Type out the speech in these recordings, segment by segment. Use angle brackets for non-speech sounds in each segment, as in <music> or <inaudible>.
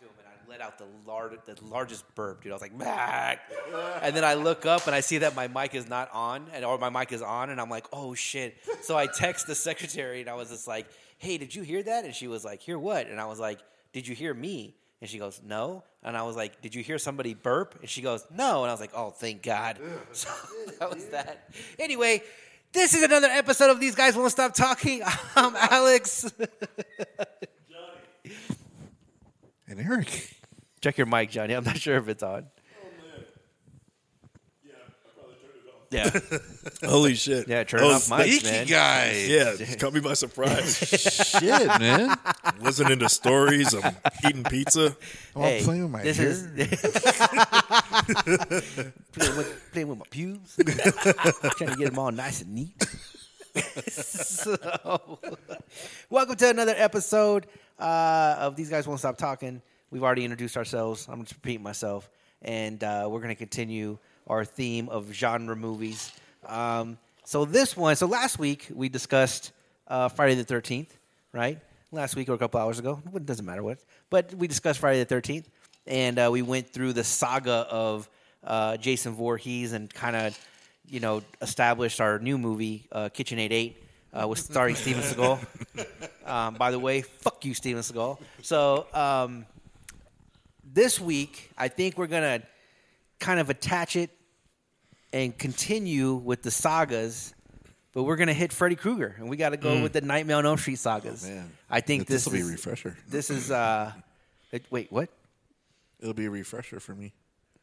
to him, and I let out the, lar- the largest burp, dude. I was like, Mac. And then I look up and I see that my mic is not on, and or my mic is on, and I'm like, oh shit. So I text the secretary, and I was just like, hey, did you hear that? And she was like, hear what? And I was like, did you hear me? And she goes, no. And I was like, did you hear somebody burp? And she goes, no. And I was like, oh, thank God. <laughs> So that was that. Anyway, this is another episode of These Guys Won't Stop Talking. <laughs> I'm Alex. <laughs> And Eric. <laughs> Check your mic, Johnny. I'm not sure if it's on. Yeah, <laughs> <laughs> Holy shit. yeah. Turn I off was- mics, man. guy. Yeah, it caught me by surprise. Shit, man. Wasn't into stories. I'm eating pizza. Oh, I'm playing with my this hair. is playing, with, playing with my pubes, trying to get them all nice and neat. so, welcome to another episode uh, of These Guys Won't Stop Talking. We've already introduced ourselves. I'm just repeating myself, and uh, we're going to continue our theme of genre movies. Um, so this one, so last week we discussed uh, Friday the 13th, right? Last week or a couple hours ago, it doesn't matter what, but we discussed Friday the 13th, and uh, we went through the saga of uh, Jason Voorhees and kind of, you know, established our new movie, uh, Kitchen 8 uh, with <laughs> starring Steven Seagal. Um, by the way, fuck you, Steven Seagal. So um, this week, I think we're gonna kind of attach it and continue with the sagas, but we're gonna hit Freddy Krueger, and we got to go with the Nightmare on Elm Street sagas. Oh, man. I think this, will be a is refresher. this is uh, it- wait, what? It'll be a refresher for me.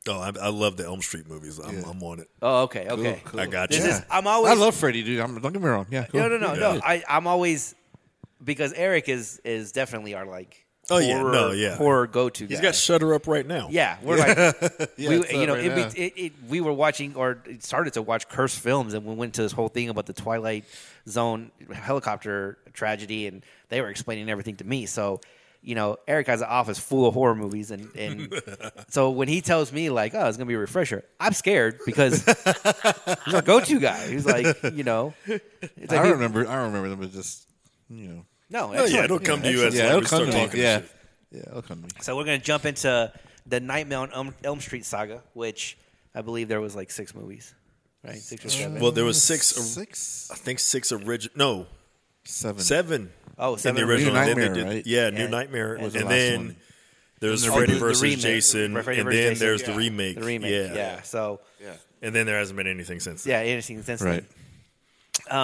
Oh, I, I love the Elm Street movies. I'm, Yeah. I'm on it. Oh, okay, okay. Cool, cool. I got This you. is I'm always I love Freddy, dude. I'm, don't get me wrong. Yeah, cool. no, no, no, Yeah. no. I I'm always because Eric is is definitely our like Oh, yeah. horror, No, yeah. horror go to. He's got Shutter up right now. Yeah, we're like, <laughs> Yeah, we, it's you up know, right it, now. it, it, we were watching or it started to watch cursed films, and we went to this whole thing about the Twilight Zone helicopter tragedy, and they were explaining everything to me. So, you know, Eric has an office full of horror movies, and, and <laughs> so when he tells me like, "Oh, it's gonna be a refresher," I'm scared because he's our go-to guy. He's like, you know, it's like I he- remember. I don't remember them, but just you know. no, Oh, yeah, excellent. it'll come to you as yeah, like, it'll we come start to me. talking Yeah, yeah, it'll come to me. So we're gonna jump into the Nightmare on Elm, Elm Street saga, which I believe there was like six movies, right? Six or seven. Well, there was six. six, I think six original. No, seven, seven. Oh, in the original. original. New then they Nightmare, did- right? Yeah, Yeah. New Nightmare, Was and the last then one. there's Oh, Freddy the- the versus remake. Jason, Freddy and versus then Jason. there's Yeah. the remake. The remake, Yeah. yeah. So Yeah, and then there hasn't been anything since. then. yeah, interesting since then. right.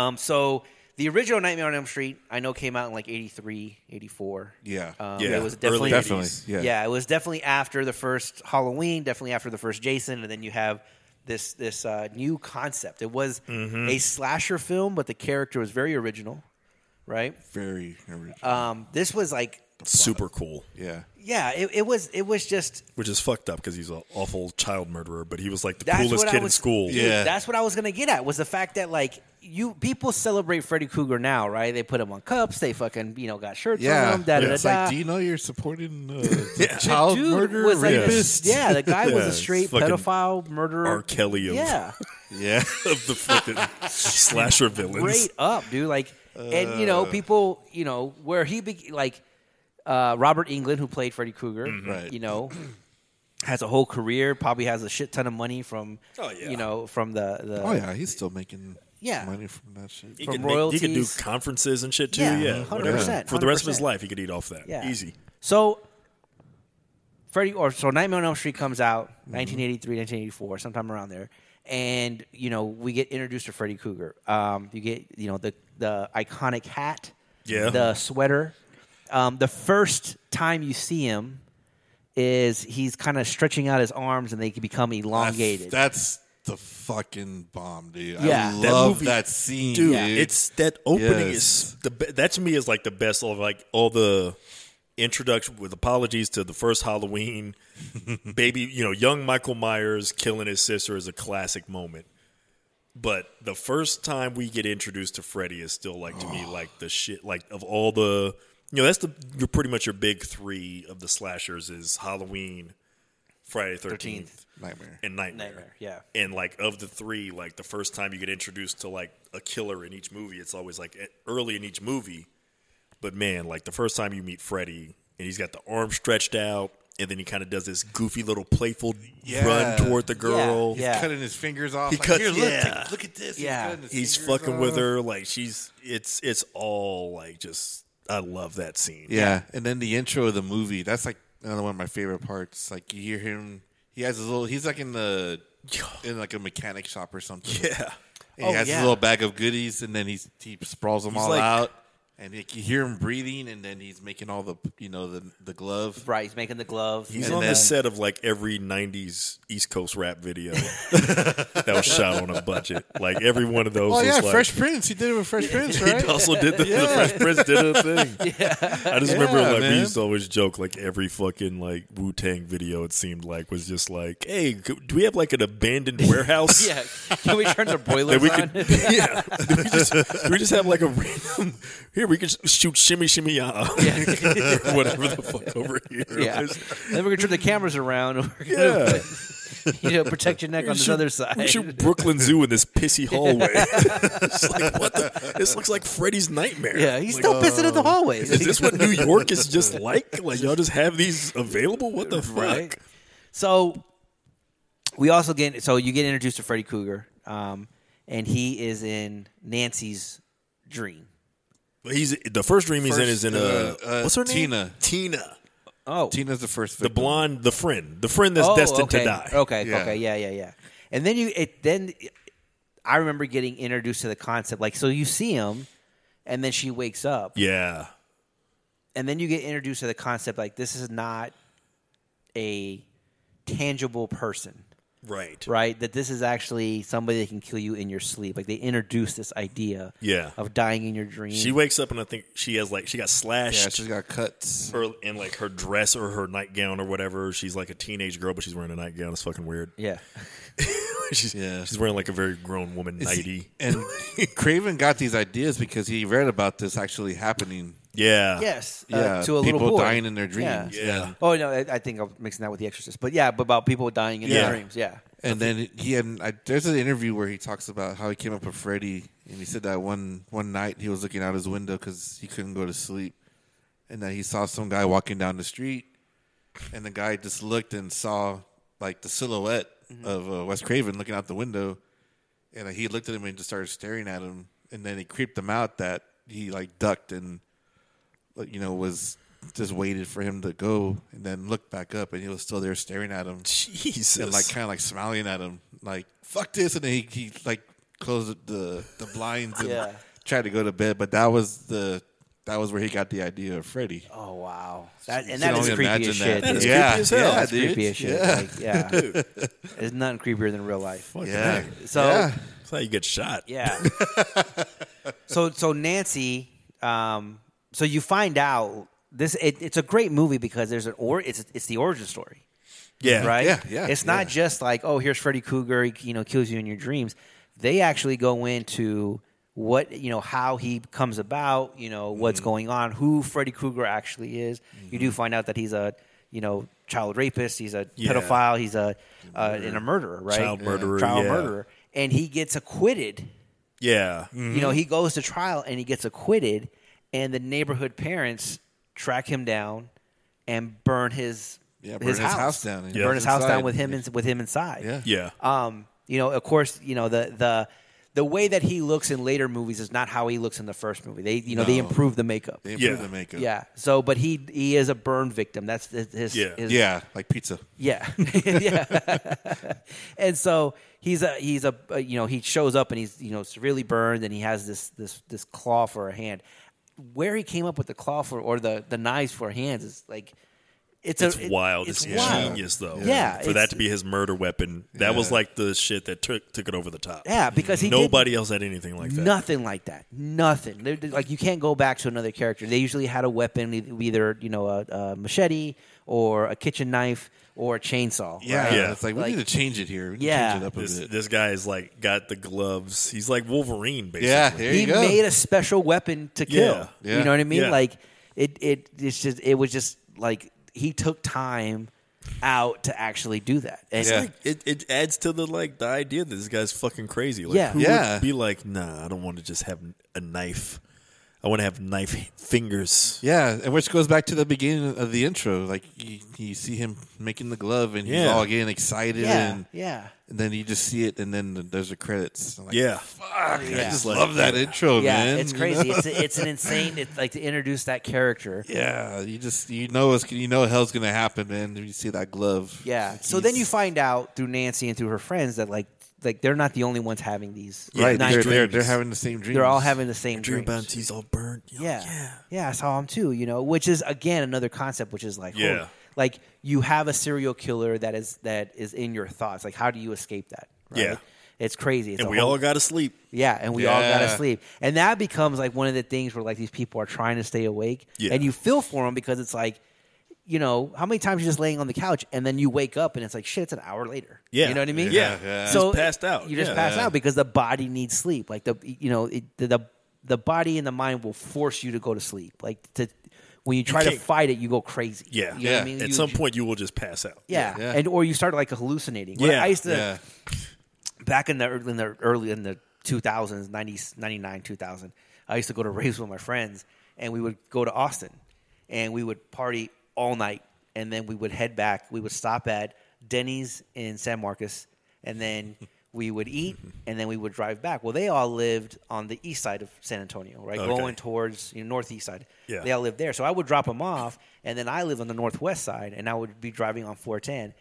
Um, so the original Nightmare on Elm Street, I know, came out in like 83, 84. Yeah, Um, Yeah, it was definitely early definitely. Yeah, yeah. it was definitely after the first Halloween, definitely after the first Jason, and then you have this this uh, new concept. It was Mm-hmm. a slasher film, but the character was very original, right? very original. Um, this was like, super cool. yeah, yeah, it, it was it was just Which is fucked up because he's an awful child murderer, but he was like the That's coolest what I kid in was- school. Dude, Yeah. that's what I was gonna get at was the fact that like you people celebrate Freddy Krueger now, right? They put him on cups, they fucking you know got shirts yeah. on him, da da da. It's like, do you know you're supporting uh, <laughs> The child dude murder was like rapist? this- yeah, the guy was <laughs> Yeah, a straight fucking pedophile murderer. R. Kelly of, yeah, <laughs> yeah. of the fucking slasher villains. straight up, dude. Like, and you Uh. know, people, you know, where he be like uh, Robert Englund, who played Freddy Krueger, Mm-hmm. Right. you know. Has a whole career, probably has a shit ton of money from, Oh, yeah. you know, from the, the Oh yeah, he's still making Yeah. money from that shit. He From could, make, he could do royalties. conferences and shit too. Yeah, Yeah, 100%, whatever. For the rest of his 100%. life, he could eat off that. Yeah. Easy. So, Freddy or so Nightmare on Elm Street comes out Mm-hmm. 1983, 1984, sometime around there, and you know we get introduced to Freddy Krueger. Um, you get you know the the iconic hat, Yeah. the sweater. Um, the first time you see him is he's kind of stretching out his arms and they can become elongated. That's, that's the fucking bomb, dude. Yeah. I That love movie- that scene, Dude, Yeah. it's that opening Yes. is the that to me is like the best of like all the introduction with apologies to the first Halloween <laughs> baby, you know, young Michael Myers killing his sister is a classic moment. But the first time we get introduced to Freddy is still like to me <sighs> like the shit like of all the you know that's the you're pretty much your big 3 of the slashers is Halloween, Friday 13th, nightmare. and Nightmare. Nightmare, yeah. And like of the three, like the first time you get introduced to like a killer in each movie, it's always like early in each movie. But man, like the first time you meet Freddy and he's got the arm stretched out and then he kind of does this goofy little playful Yeah. run toward the girl. He's Yeah. cutting his fingers off. He like, cuts- Here, look, yeah. take- look at this. Yeah. cutting his He's fingers fucking with her like she's it's it's all like just I love that scene. Yeah, and then the intro of the movie. That's like another one of my favorite parts. Like you hear him. He has his little. He's like in the <sighs> in like a mechanic shop or something. Yeah. And he Oh, has yeah. his little bag of goodies, and then he's, he sprawls them He's all like- out, and you can hear him breathing, and then he's making all the you know the the glove. Right, he's making the glove. He's And on the set of like every '90s East Coast rap video <laughs> that was shot on a budget. Like every one of those. Oh was yeah, like, Fresh Prince. He did it with Fresh <laughs> Prince, right? He also did the, the Fresh Prince did a thing. <laughs> I just remember Yeah, like we used to always joke like every fucking like Wu Tang video it seemed like was just like, hey, do we have like an abandoned warehouse? yeah, can we turn the That boilers we on? could, yeah. Do we, just, do we just have like a random? Here we can shoot shimmy shimmy ya, or <laughs> whatever the fuck over here. yeah, then we're gonna turn the cameras around. And <laughs> we're gonna Yeah. <laughs> you know, protect your neck on this shoot- other side. We shoot Brooklyn Zoo in this pissy hallway. it's like what the? This looks like Freddy's nightmare. Yeah, he's Like, still pissing in the hallways. Is this what New York is just like? Like y'all just have these available? What the fuck? Right. So we also get so you get introduced to Freddy Krueger, um, and he is in Nancy's dream. He's the first dream he's in is in a uh, uh, what's her name? Tina. Tina, Oh, Tina's the first. the victim. blonde, the friend, the friend that's Oh, destined okay. to die. Okay, Yeah. okay, yeah, yeah, yeah. And then you it then I remember getting introduced to the concept like so you see him, and then she wakes up, Yeah, and then you get introduced to the concept like this is not a tangible person. Right. right? That this is actually somebody that can kill you in your sleep. Like they introduced this idea Yeah. of dying in your dream. She wakes up and I think she has like she got slashed Yeah, slashed. she's got cuts. her in like her dress or her nightgown or whatever. She's like a teenage girl, but she's wearing a nightgown. It's fucking weird. yeah. <laughs> she's Yeah. she's wearing like a very grown woman nighty. And <laughs> Craven got these ideas because he read about this actually happening. Yeah, Yes. uh, Yeah, to a people little boy. People dying in their dreams. Yeah. Yeah. Oh no, I, I think I'm mixing that with The Exorcist, but yeah, but about people dying in Yeah. their dreams. Yeah. And then he had I, there's an interview where he talks about how he came up with Freddy, and he said that one one night he was looking out his window because he couldn't go to sleep, and that he saw some guy walking down the street, and the guy just looked and saw like the silhouette of uh, Wes Craven looking out the window, and uh, he looked at him and just started staring at him, and then he creeped him out that he like ducked and like, you know was just waited for him to go, and then looked back up, and he was still there staring at him Jesus. and like kind of like smiling at him, like "fuck this," and then he, he like closed the the blinds and Yeah. tried to go to bed. But that was the that was where he got the idea of Freddy. Oh wow. That and You that can is only creepy as shit. that. That is dude. yeah, creepy as hell. yeah, That's dude. creepy as shit. Yeah, Like, yeah. <laughs> There's nothing creepier than real life. yeah. So yeah. That's how you get shot. Yeah. <laughs> so so Nancy, um, so you find out this. It, it's a great movie because there's an or it's it's the origin story, Yeah, right? Yeah, yeah, It's not yeah. just like oh here's Freddy Krueger, he you know kills you in your dreams. They actually go into what you know how he comes about, you know what's Mm-hmm. going on, who Freddy Krueger actually is. You do find out that he's a you know child rapist, he's a Yeah. pedophile, he's a uh, and a murderer, right? Child murderer, child yeah. murderer, and he gets acquitted Yeah. you know, he goes to trial and he gets acquitted, and the neighborhood parents track him down and burn his Yeah, burn his, his house. house down Yeah. Burn his house down with him in, with him inside. Yeah. Yeah. Um, you know, of course, you know the the the way that he looks in later movies is not how he looks in the first movie. They you know they improve the makeup. They improved Yeah. the makeup. Yeah. So, but he he is a burn victim. That's his, his Yeah. his- yeah, like pizza. yeah, <laughs> yeah. <laughs> and so he's a he's a uh, you know he shows up and he's you know severely burned and he has this this this claw for a hand. Where he came up with the claw for or the the knives for hands is like it's It's a, it- wild. It's, It's, wild. genius, though. Yeah, for that to be his murder weapon, that was like the shit that took took it over the top. Yeah, because he nobody else had anything like that. Nothing like that. Nothing. They're- they're- like you can't go back to another character. They usually had a weapon, either you know a, a machete or a kitchen knife or a chainsaw. Yeah, right? Yeah. It's like we Like- need to change it here. We need to Yeah. change it up a This bit. this guy is like got the gloves. He's like Wolverine, basically. Yeah, there he you go. made a special weapon to kill. Yeah. Yeah. You know what I mean? Yeah. Like it, it, it's just, it was just like he took time out to actually do that. And Yeah. Like, it, it adds to the like the idea that this guy's fucking crazy. Like, Yeah. who Yeah. would be like, nah, I don't want to just have a knife. I want to have knife fingers. Yeah, and which goes back to the beginning of the intro. Like you, you see him making the glove, and he's Yeah. all getting excited, Yeah, and, yeah. and then you just see it, and then there's the credits. I'm like, Yeah. fuck, I Yeah. just Like- love that intro, Yeah, man. it's you crazy. know? It's it's an insane. It's like to introduce that character. yeah, you just you know it's you know hell's gonna happen, man. When you see that glove, Yeah. So then you find out through Nancy and through her friends that like like they're not the only ones having these. Yeah, right, night they're, they're they're having the same dreams. They're all having the same Dream dreams. about he's all burnt. You know, Yeah. yeah. yeah, I saw him too. You know, which is again another concept, which is like, Yeah. holy- like you have a serial killer that is that is in your thoughts. Like, how do you escape that? Right? Yeah. it's crazy. It's And we whole- all got to sleep. yeah, and we all gotta sleep, and that becomes like one of the things where like these people are trying to stay awake, Yeah. and you feel for them because it's like. You know how many times you're just laying on the couch and then you wake up and it's like shit. It's an hour later. Yeah. you know what I mean. Yeah. Yeah. So Just passed out. You just Yeah. pass Yeah. out because the body needs sleep. Like the you know it, the, the the body and the mind will force you to go to sleep. Like to when you try to fight it, you go crazy. Yeah. You know what I Yeah. mean? At You- some point, you will just pass out. yeah. Yeah. and or you start like hallucinating. When Yeah. I used to yeah, back in the ear- in the early in the 2000s 90, 99 2000 i used to go to <laughs> raves with my friends and we would go to austin and we would party all night. And then we would head back. We would stop at denny's in san marcos and then <laughs> we would eat and then we would drive back. Well they all lived on the east side of san antonio right? Okay. going towards you know, northeast side. Yeah. they all lived there. So i would drop them off and then i lived on the northwest side and i would be driving on 410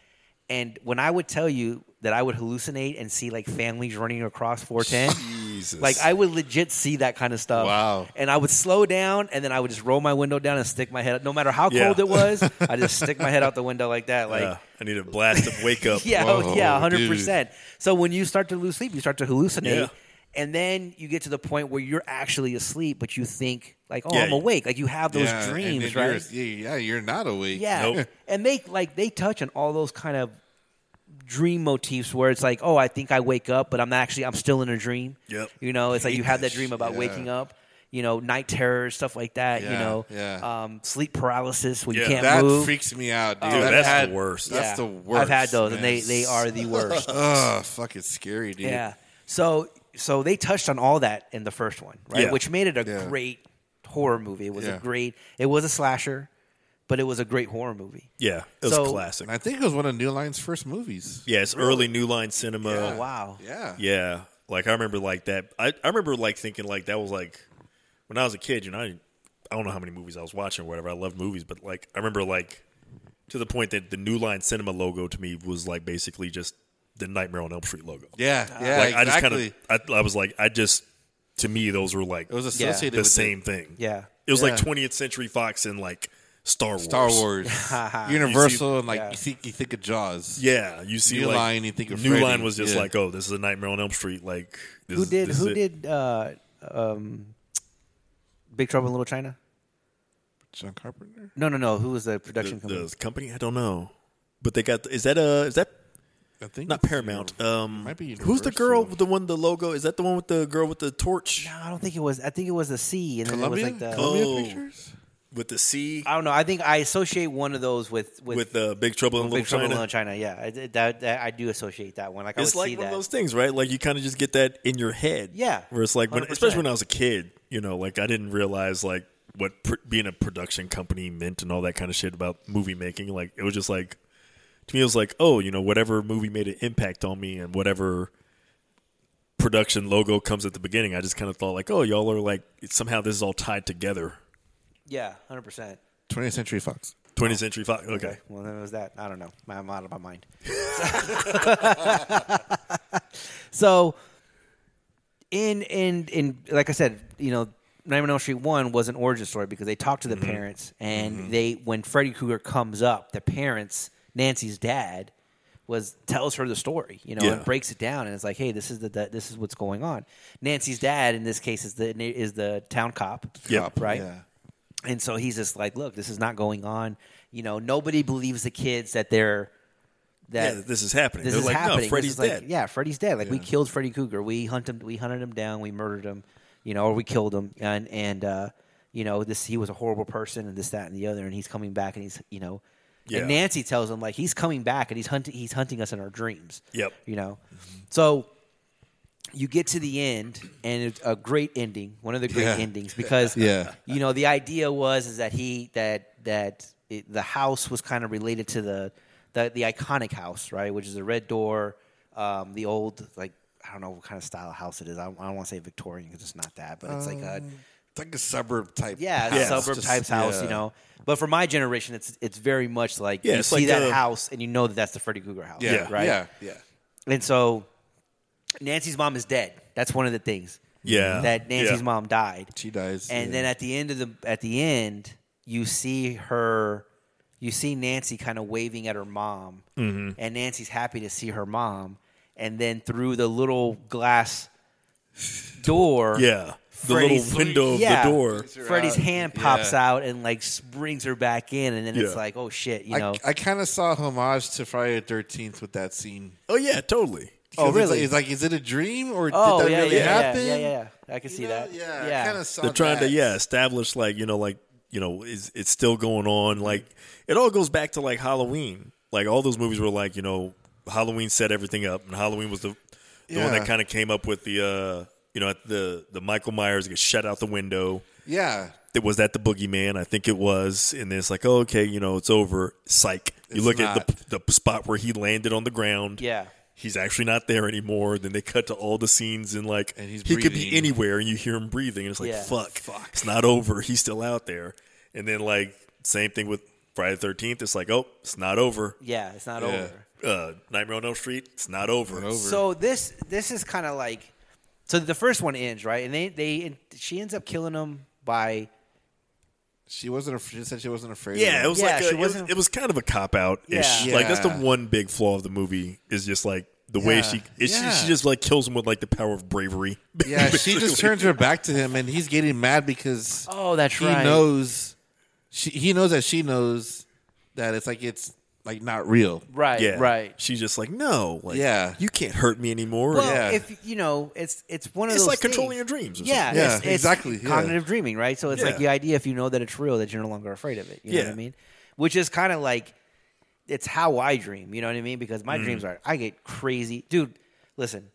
and when I would tell you that I would hallucinate and see like families running across 410, Jesus. like I would legit see that kind of stuff. Wow. And I would slow down and then I would just roll my window down and stick my head. No matter how Yeah. cold it was, I just stick my head out the window like that. Like Yeah. I need a blast of wake up. <laughs> yeah, oh, Whoa, yeah, hundred percent. So when you start to lose sleep, you start to hallucinate, Yeah. and then you get to the point where you're actually asleep, but you think like, "Oh, I'm awake." Like you have those dreams, right? You're, yeah, yeah, you're not awake. Yeah, Nope. and they like they touch on all those kind of dream motifs where it's like, oh, I think I wake up, but I'm actually I'm still in a dream. Yep. You know, it's like you have that dream about Yeah. waking up. You know, night terrors, stuff like that. you know, yeah. um, sleep paralysis when you can't that move. freaks me out, dude. Dude, I've that's the had- worst. That's the worst. I've had those, and they they are the <laughs> worst. Ugh, fuck, it's scary, dude. Yeah. So so they touched on all that in the first one, right? Yeah. Which made it a Yeah. great horror movie. It was a great. It was a slasher, but it was a great horror movie. Yeah. It was So- classic. I think it was one of New Line's first movies. Yeah, it's early New Line cinema. Oh wow. Yeah. Yeah, like I remember like that. I, I remember like thinking like that was like when I was a kid. You know, I, I don't know how many movies I was watching or whatever. I love movies, but like I remember like to the point that the New Line Cinema logo to me was like basically just the Nightmare on Elm Street logo. Yeah, yeah, ah. like I just kind of I, I was like I just to me those were like it was associated the with same thing. Yeah. It was like Yeah. 20th Century Fox and like Star Wars. Star Wars, <laughs> Universal, and like yeah. you think you think of Jaws. Yeah, you see New like, Line, you think of New Freddy. Line was just Yeah. like, oh, this is a Nightmare on Elm Street. Like this Who is- did is who it. did uh, um, Big Trouble in Little China? John Carpenter. No, no, no. Who was the the, production company? the company? I don't know, but they got. Is that a? Is that I think not it's- Paramount? Um, Might be who's the girl with the one? The logo is that the one with the girl with the torch no, I don't think it was. I think it was the C, and then it was like the. Columbia Oh. Pictures. With the C I don't know. I think I associate one of those with with, with the Big Trouble in China. Big Little Trouble in China? Little China. Yeah, I, that, that, I do associate that one. Like I It's like one that. of those things, right? Like you kind of just get that in your head. Yeah. where it's like, when, especially when I was a kid, you know, like I didn't realize like what pr- being a production company meant and all that kind of shit about movie making. Like it was just like to me, it was like, oh, you know, whatever movie made an impact on me and whatever production logo comes at the beginning, I just kind of thought like, oh, y'all are like somehow this is all tied together. Yeah, hundred percent. 20th Century Fox. 20th Century Fox. Okay. Well, then it was that. I don't know. I'm out of my mind. <laughs> so, in in in like I said, you know, Nightmare on Elm Street One was an origin story because they talked to the mm-hmm. parents, and mm-hmm. they when Freddy Krueger comes up, the parents, Nancy's dad, was tells her the story, you know, Yeah. and breaks it down, and it's like, hey, this is the, the this is what's going on. Nancy's dad in this case is the is the town cop, Yep. Cop, right? Yeah. And so he's just like, look, this is not going on. You know, nobody believes the kids that they're that yeah, this is happening. this They're is like, happening. no, Freddy's like, dead. Yeah, Freddy's dead. Like we killed Freddy Krueger. We hunt him. We hunted him down. We murdered him. You know, or we killed him. And and uh, you know, this he was a horrible person, and this, that, and the other. And he's coming back, and he's you know, Yeah. and Nancy tells him like he's coming back, and he's hunting. He's hunting us in our dreams. Yep. You know, so you get to the end, and it's a great ending, one of the great Yeah. endings, because <laughs> Yeah. you know the idea was is that he that that it, the house was kind of related to the the the iconic house, right, which is the red door, um, the old like I don't know what kind of style of house it is. I don't, I don't want to say Victorian because it's not that, but it's like a It's like a suburb type. yeah, it's house, suburb just- type house, yeah. you know. But for my generation, it's it's very much like Yeah, you see like that a- house and you know that that's the Freddy Krueger house, Yeah, right? Yeah, yeah. And so Nancy's mom is dead. That's one of the things. Yeah. That Nancy's Yeah. mom died. She dies. And yeah. then at the end of the at the end, you see her you see Nancy kind of waving at her mom. Mm-hmm. And Nancy's happy to see her mom. And then through the little glass door, Yeah. The Freddy's- little window of yeah. the door. Freddy's hand pops Yeah. out and like brings her back in, and then it's Yeah. like, oh shit, you I, know? I kind of saw homage to Friday the Thirteenth with that scene. Oh yeah, totally. Oh, Because it's really? like- It's like, is it a dream or oh did that yeah, really yeah, yeah, happen? yeah, yeah, yeah. I can see know? that. Yeah, yeah. Kind of saw. They're trying that. to yeah establish like you know like you know is it's still going on like it all goes back to like Halloween like all those movies were like you know Halloween set everything up and Halloween was the the one that kind of came up with the uh you know the the Michael Myers gets shut out the window Yeah, it was that the boogeyman I think it was and then it's like oh, okay you know it's over psych you It's look not. at the the spot where he landed on the ground Yeah. He's actually not there anymore. Then they cut to all the scenes and like And he's he could be anywhere and you hear him breathing and it's like Yeah. fuck, it's not over. He's still out there. And then like same thing with Friday the Thirteenth. It's like oh, it's not over. Yeah, it's not Yeah. over. Uh, Nightmare on Elm Street. It's not over. over. So this this is kind of like so the first one ends right, and they they she ends up killing him by she wasn't. af- She said she wasn't afraid. Yeah, of it was Yeah, like a, she it, was, wasn't- it was kind of a cop out ish. Yeah. Like that's the Yeah. one big flaw of the movie is just like the way Yeah. she it, Yeah. she, she just like kills him with like the power of bravery. <laughs> Yeah, she just turns her back to him, and he's getting mad because oh that's he right knows. She, he knows that she knows that it's like it's like not real. right Yeah, right. She's just like, no, like, Yeah. you can't hurt me anymore. Well, Yeah. if you know, it's it's one of those. it's those like things. controlling your dreams. Yeah. Yeah, it's, it's exactly, yeah. Cognitive dreaming, right? So it's like the idea if you know that it's real, that you're no longer afraid of it. You know what I mean? Which is kind of like it's how I dream. You know what I mean? Because Mm. my dreams are I get crazy, dude. Listen,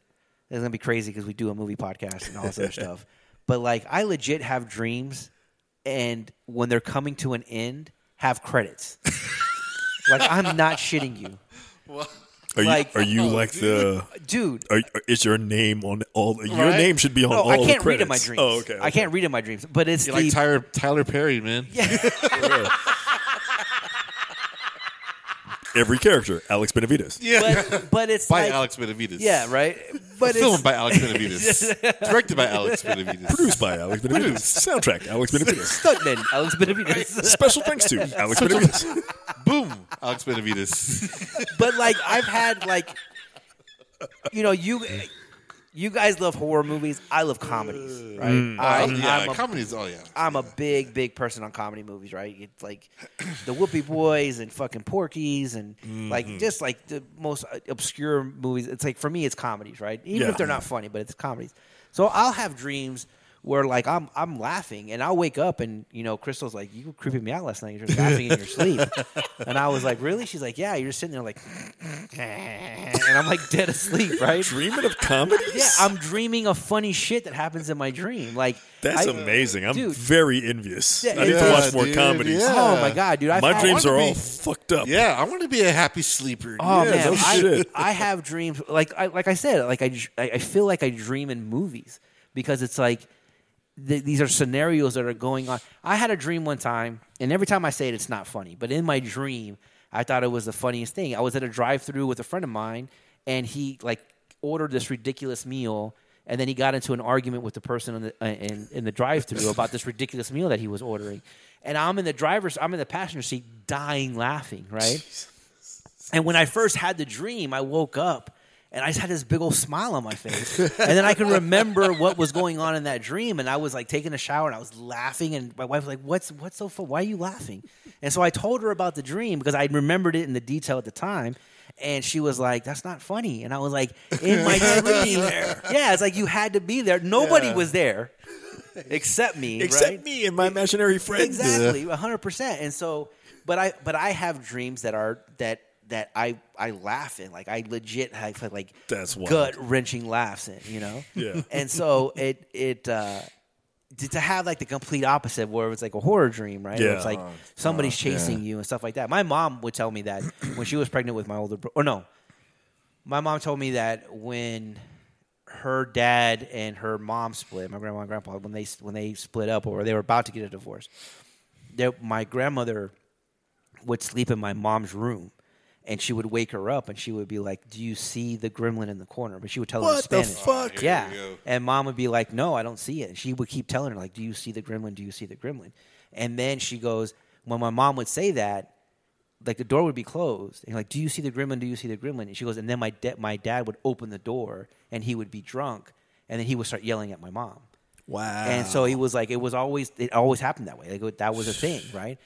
it's gonna be crazy because we do a movie podcast and all this other <laughs> stuff. But like, I legit have dreams, and when they're coming to an end, have credits. <laughs> like I'm not shitting you, <laughs> Are you Like- are you oh, like the dude. are, are- is your name on all your Right? name should be on No, all I the can't read in my dreams. Oh, okay, I can't read in my dreams, but it's You're the like Tyler Tyler Perry, man. Yeah. <laughs> Every character, Alex Benavides. <laughs> but but it's by like Alex Benavides. yeah, right. But it's Filmed it's by Alex Benavides. Directed by Alex Benavides. Produced by Alex Benavides. Soundtrack, Alex Benavides. stuntman Alex Benavides. Special thanks to Alex Benavides. Boom. Alex Benavides. <laughs> but like I've had like you know you you guys love horror movies. I love comedies, right? Mm. I, Oh, yeah, I'm a comedies. Oh yeah. I'm a big, big person on comedy movies, right? It's like the Whoopee Boys and fucking Porky's and like just like the most obscure movies. It's like for me, it's comedies, right? Even Yeah. if they're not funny, but it's comedies. So I'll have dreams where like I'm I'm laughing and I'll wake up and you know Crystal's like you were creeping me out last night. You're just laughing in your sleep, <laughs> and I was like, really? She's like, yeah. You're just sitting there like, and I'm like dead asleep, <laughs> right? Dreaming of comedies? Yeah, I'm dreaming of funny shit that happens in my dream. Like That's I- amazing. I'm Dude. very envious. Yeah, I need to yeah, watch more dude, comedies. yeah. Oh my god, dude! I've My had, dreams are wanna all fucked up. Yeah, I want to be a happy sleeper. Oh Yeah, man, no I, shit. I have dreams like I like I said, like I j- I I feel like I dream in movies because it's like th- these are scenarios that are going on. I had a dream one time, and every time I say it, it's not funny. But in my dream, I thought it was the funniest thing. I was at a drive-through with a friend of mine, and he like ordered this ridiculous meal. And then he got into an argument with the person in the, uh, in, in the drive-through about this ridiculous meal that he was ordering. And I'm in the driver's, I'm in the passenger seat, dying laughing, right? And when I first had the dream, I woke up and I just had this big old smile on my face. and then I can remember what was going on in that dream. And I was like taking a shower and I was laughing. And my wife was like, What's what's so fun? Why are you laughing? And so I told her about the dream because I remembered it in the detail at the time. And she was like, That's not funny. And I was like, In my dream. There. yeah, it's like you had to be there. Nobody Yeah. was there except me. Except right? me and my imaginary friends. Exactly, hundred percent. And so, but I but I have dreams that are that that I I laugh in. Like I legit have like That's wild. gut wrenching laughs in. You know. Yeah. <laughs> And so it it. uh to to have like the complete opposite where it's like a horror dream, right? Where Yeah. it's like somebody's chasing you and stuff like that. My mom would tell me that when she was pregnant with my older brother, or no, my mom told me that when her dad and her mom split, my grandma and grandpa, when they when they split up or they were about to get a divorce, they, my grandmother would sleep in my mom's room. And she would wake her up, and she would be like, "Do you see the gremlin in the corner?" But she would tell her in What the Spanish. fuck? Yeah, Here we go. and mom would be like, "No, I don't see it." And she would keep telling her like, "Do you see the gremlin? Do you see the gremlin?" And then she goes, when my mom would say that, like the door would be closed, and like, "Do you see the gremlin? Do you see the gremlin?" And she goes, and then my da- my dad would open the door, and he would be drunk, and then he would start yelling at my mom. Wow. And so he was like, it was always, it always happened that way. Like that was a thing, <sighs> right?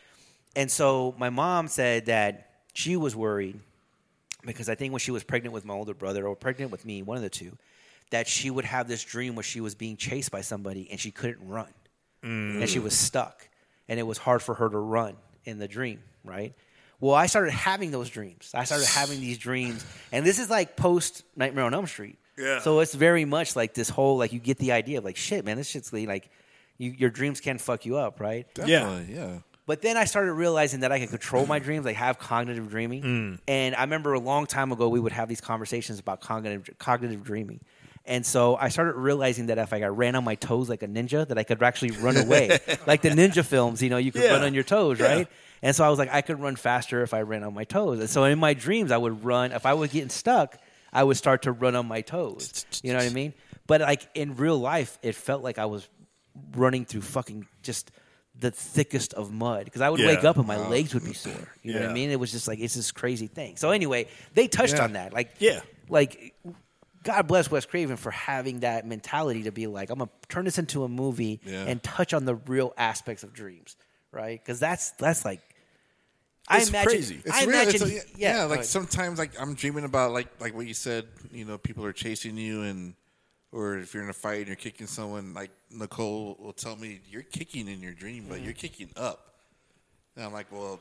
And so my mom said that she was worried because I think when she was pregnant with my older brother or pregnant with me, one of the two, that she would have this dream where she was being chased by somebody and she couldn't run. And she mm. was stuck. And it was hard for her to run in the dream, right? Well, I started having those dreams. I started having these dreams. And this is like post Nightmare on Elm Street. Yeah. So it's very much like this whole, like, you get the idea of like, shit, man, this shit's like, you, your dreams can fuck you up, right? Definitely, yeah. But then I started realizing that I could control my dreams, like have cognitive dreaming. Mm. And I remember a long time ago we would have these conversations about cognitive cognitive dreaming. And so I started realizing that if I got ran on my toes like a ninja, that I could actually run away, <laughs> like the ninja films. You know, you could Yeah. run on your toes, Yeah. right? And so I was like, I could run faster if I ran on my toes. And so in my dreams, I would run. If I was getting stuck, I would start to run on my toes. You know what I mean? But like in real life, it felt like I was running through fucking just the thickest of mud because I would Yeah. wake up and my legs would be sore. You know what I mean? It was just like it's this crazy thing. So anyway, they touched Yeah. on that. Like Yeah. like God bless Wes Craven for having that mentality to be like, I'm gonna turn this into a movie Yeah. and touch on the real aspects of dreams, right? Because that's that's like. I imagine, crazy. It's I real. imagine, It's a- yeah, go like sometimes like I'm dreaming about like like what you said, you know, people are chasing you and or if you're in a fight and you're kicking someone, like Nicole will tell me you're kicking in your dream, but you're mm. kicking up. And I'm like, well,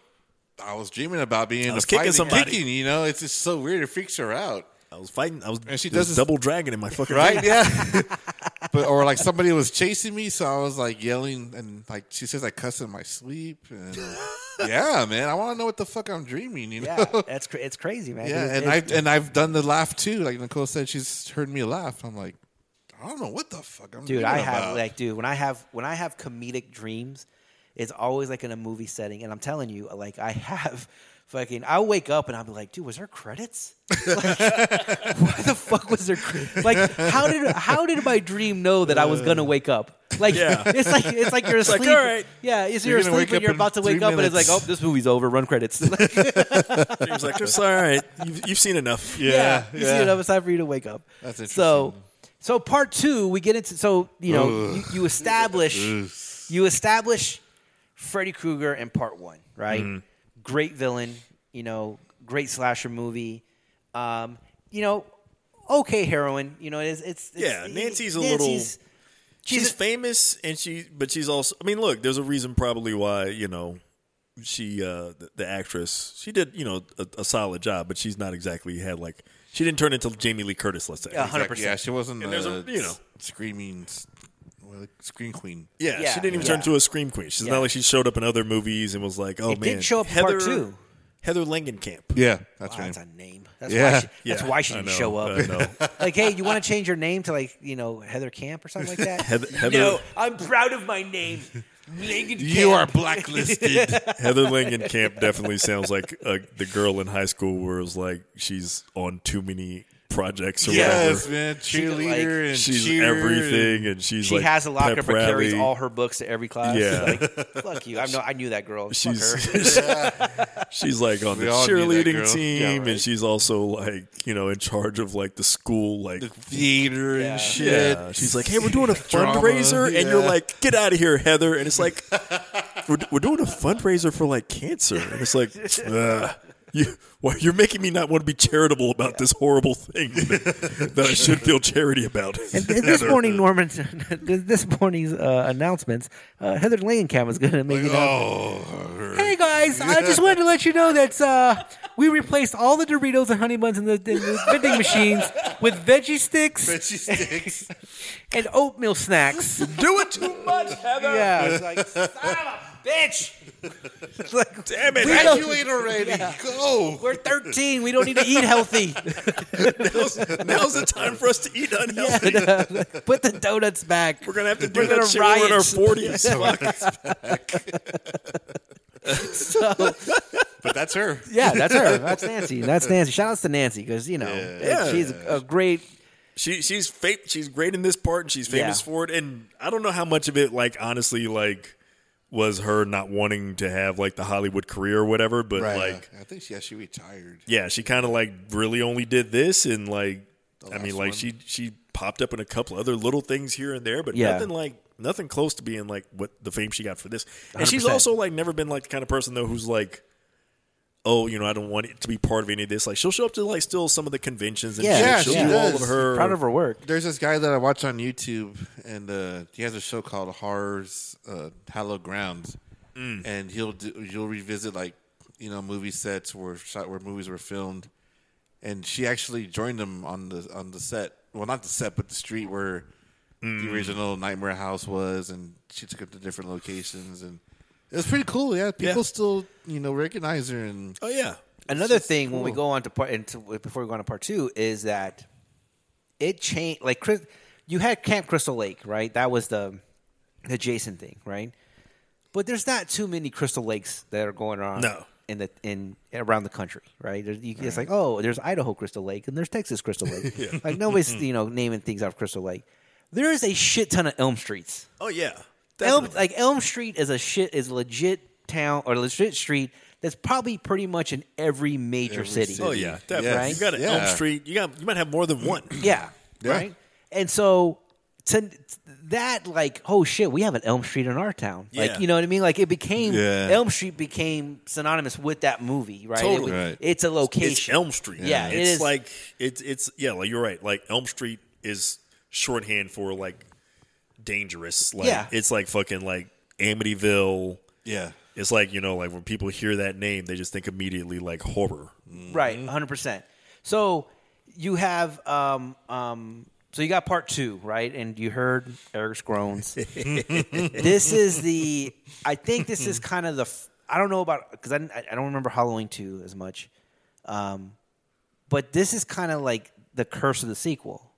I was dreaming about being in I a was kicking somebody. kicking, you know, it's just so weird. It freaks her out. I was fighting. I was. And she does double dragon in my fucking Right? Yeah. <laughs> but or like somebody was chasing me, so I was like yelling and like she says I cuss in my sleep and <laughs> yeah, man, I want to know what the fuck I'm dreaming, you know? yeah, that's cra- it's crazy, man. Yeah, It- and I and I've done the laugh too. Like Nicole said, she's heard me laugh. I'm like, I don't know what the fuck I'm dude i have about. like dude when i have when i have comedic dreams it's always like in a movie setting and i'm telling you like i have <laughs> fucking i'll wake up and i'll be like dude was there credits <laughs> like, why the fuck was there cre- like how did how did my dream know that i was gonna wake up like Yeah. <laughs> it's like it's like you're like, asleep all right. yeah it's You're you're, asleep wake and you're about to wake three up and it's like oh this movie's over run credits He was like, "It's all right. You've, you've seen enough." yeah, you see enough. It's time for you to wake up. That's So, interesting. so part two, we get into. So you know, you, you establish, you establish Freddy Krueger in part one, right? Mm-hmm. Great villain, you know, great slasher movie. Um, you know, okay heroine. You know, it's it's, it's Yeah, Nancy's a little- Nancy's- she's She's a- famous and she but she's also i mean look there's a reason probably why you know she uh the, the actress she did you know a, a solid job but she's not exactly had like she didn't turn into jamie lee curtis let's say Yeah, 100%. Exactly, Yeah, she wasn't. And there's a- you know. screaming, s- well, scream queen. yeah, Yeah, she didn't even yeah. turn into a scream queen she's Yeah. not like she showed up in other movies and was like oh It man didn't show up in heather part two. heather langenkamp Yeah, that's Wow, right. that's a name. That's Yeah. why she, that's Yeah, why she I didn't know, show up. I know. <laughs> like, hey, you want to change your name to like you know Heather Camp or something like that? <laughs> Heather- Heather- no, I'm proud of my name. Megan You are blacklisted. <laughs> heather langenkamp definitely sounds like uh, the girl in high school where it's like she's on too many projects or yes, whatever man. She like- Cheerleader and she's cheer everything and she's She like has a locker pep but carries all her books to every class. Yeah. Like, <laughs> fuck you. I know. I knew that girl. Fuck her. <laughs> She's she's like on We the all knew that cheerleading team, Yeah, and she's also like you know in charge of like the school like. the theater Yeah. and shit. yeah, she's like, "Hey, we're doing a <laughs> Drama, fundraiser," and you're like, "Get out of here, Heather!" And it's like, "We're, we're doing a fundraiser for like cancer," and it's like, ugh. You, well, you're making me not want to be charitable about this horrible thing that, <laughs> that I should feel charity about. And th- this morning, Norman, <laughs> this morning's uh, announcements, uh, Heather Langenkamp was going to make it up. Oh, Hey guys, I just wanted to let you know that uh, we replaced all the Doritos and honey buns in the, in the vending machines with veggie sticks Veggie sticks. <laughs> and oatmeal snacks. do it too much, Heather. yeah, it's like son of a bitch. <laughs> It's like, Damn it. We I- don't- Graduate already. Go. we're 13. We don't need to eat healthy. <laughs> now's, now's the time for us to eat unhealthy. <laughs> Put the donuts back. We're gonna have to do We're that gonna shit when we're in our riot. forties. So, But that's her. yeah, that's her. That's Nancy. That's Nancy. Shout outs to Nancy because you know Yeah. she's a great. She she's fa- she's great in this part and she's famous Yeah. for it. And I don't know how much of it, like honestly, like was her not wanting to have like the Hollywood career or whatever. But like, I think she, yeah, she retired. yeah, she kind of like really only did this and like, I mean, like one. she she popped up in a couple other little things here and there, but Yeah. nothing like nothing close to being like what the fame she got for this. And she's 100%. also like never been like the kind of person though who's like. Oh, you know, I don't want it to be part of any of this. Like, she'll show up to like still some of the conventions and Yeah, shit. Yeah, she'll she do all does. of her. Proud of her work. There's this guy that I watch on YouTube, and uh, he has a show called Horrors uh, Hallowed Grounds, Mm. and he'll do, he'll revisit like you know movie sets where shot where movies were filmed, and she actually joined him on the on the set. Well, not the set, but the street where Mm. the original Nightmare House was, and she took it to different locations, and it was pretty cool. Yeah, people Yeah. still you know recognize her, and Oh yeah, Another thing when we go on to part into, before we go on to part two is that it changed. Like Chris, you had Camp Crystal Lake, right? That was the the Jason thing, right? But there's not too many Crystal Lakes that are going on. No. In the in around the country, right? There's, you, It's like oh, there's Idaho Crystal Lake and there's Texas Crystal Lake. <laughs> Like nobody's you know naming things out of Crystal Lake. There is a shit ton of Elm Streets. oh yeah. Elm, like Elm Street is a shit is legit town or legit street that's probably pretty much in every major Every city. city. Oh yeah, definitely. Yes. You got an Yeah. Elm Street. You got you might have more than one. <clears throat> Yeah, <clears throat> Yeah. right. And so to that, like, oh shit, we have an Elm Street in our town. Yeah. Like, you know what I mean? Like, it became Yeah. Elm Street became synonymous with that movie, right? Totally. It- Right. It's a location. It's Elm Street. Yeah, it it's is. like it's it's yeah. Like you're right. Like Elm Street is shorthand for like dangerous. Like Yeah. it's like fucking like Amityville. yeah, It's like you know like when people hear that name, they just think immediately like horror. Right, hundred percent. So you have um um so you got part two, right? And you heard Eric's groans. <laughs> this is the I think this is kind of the I don't know about because I, I don't remember Halloween two as much, um, but this is kind of like the curse of the sequel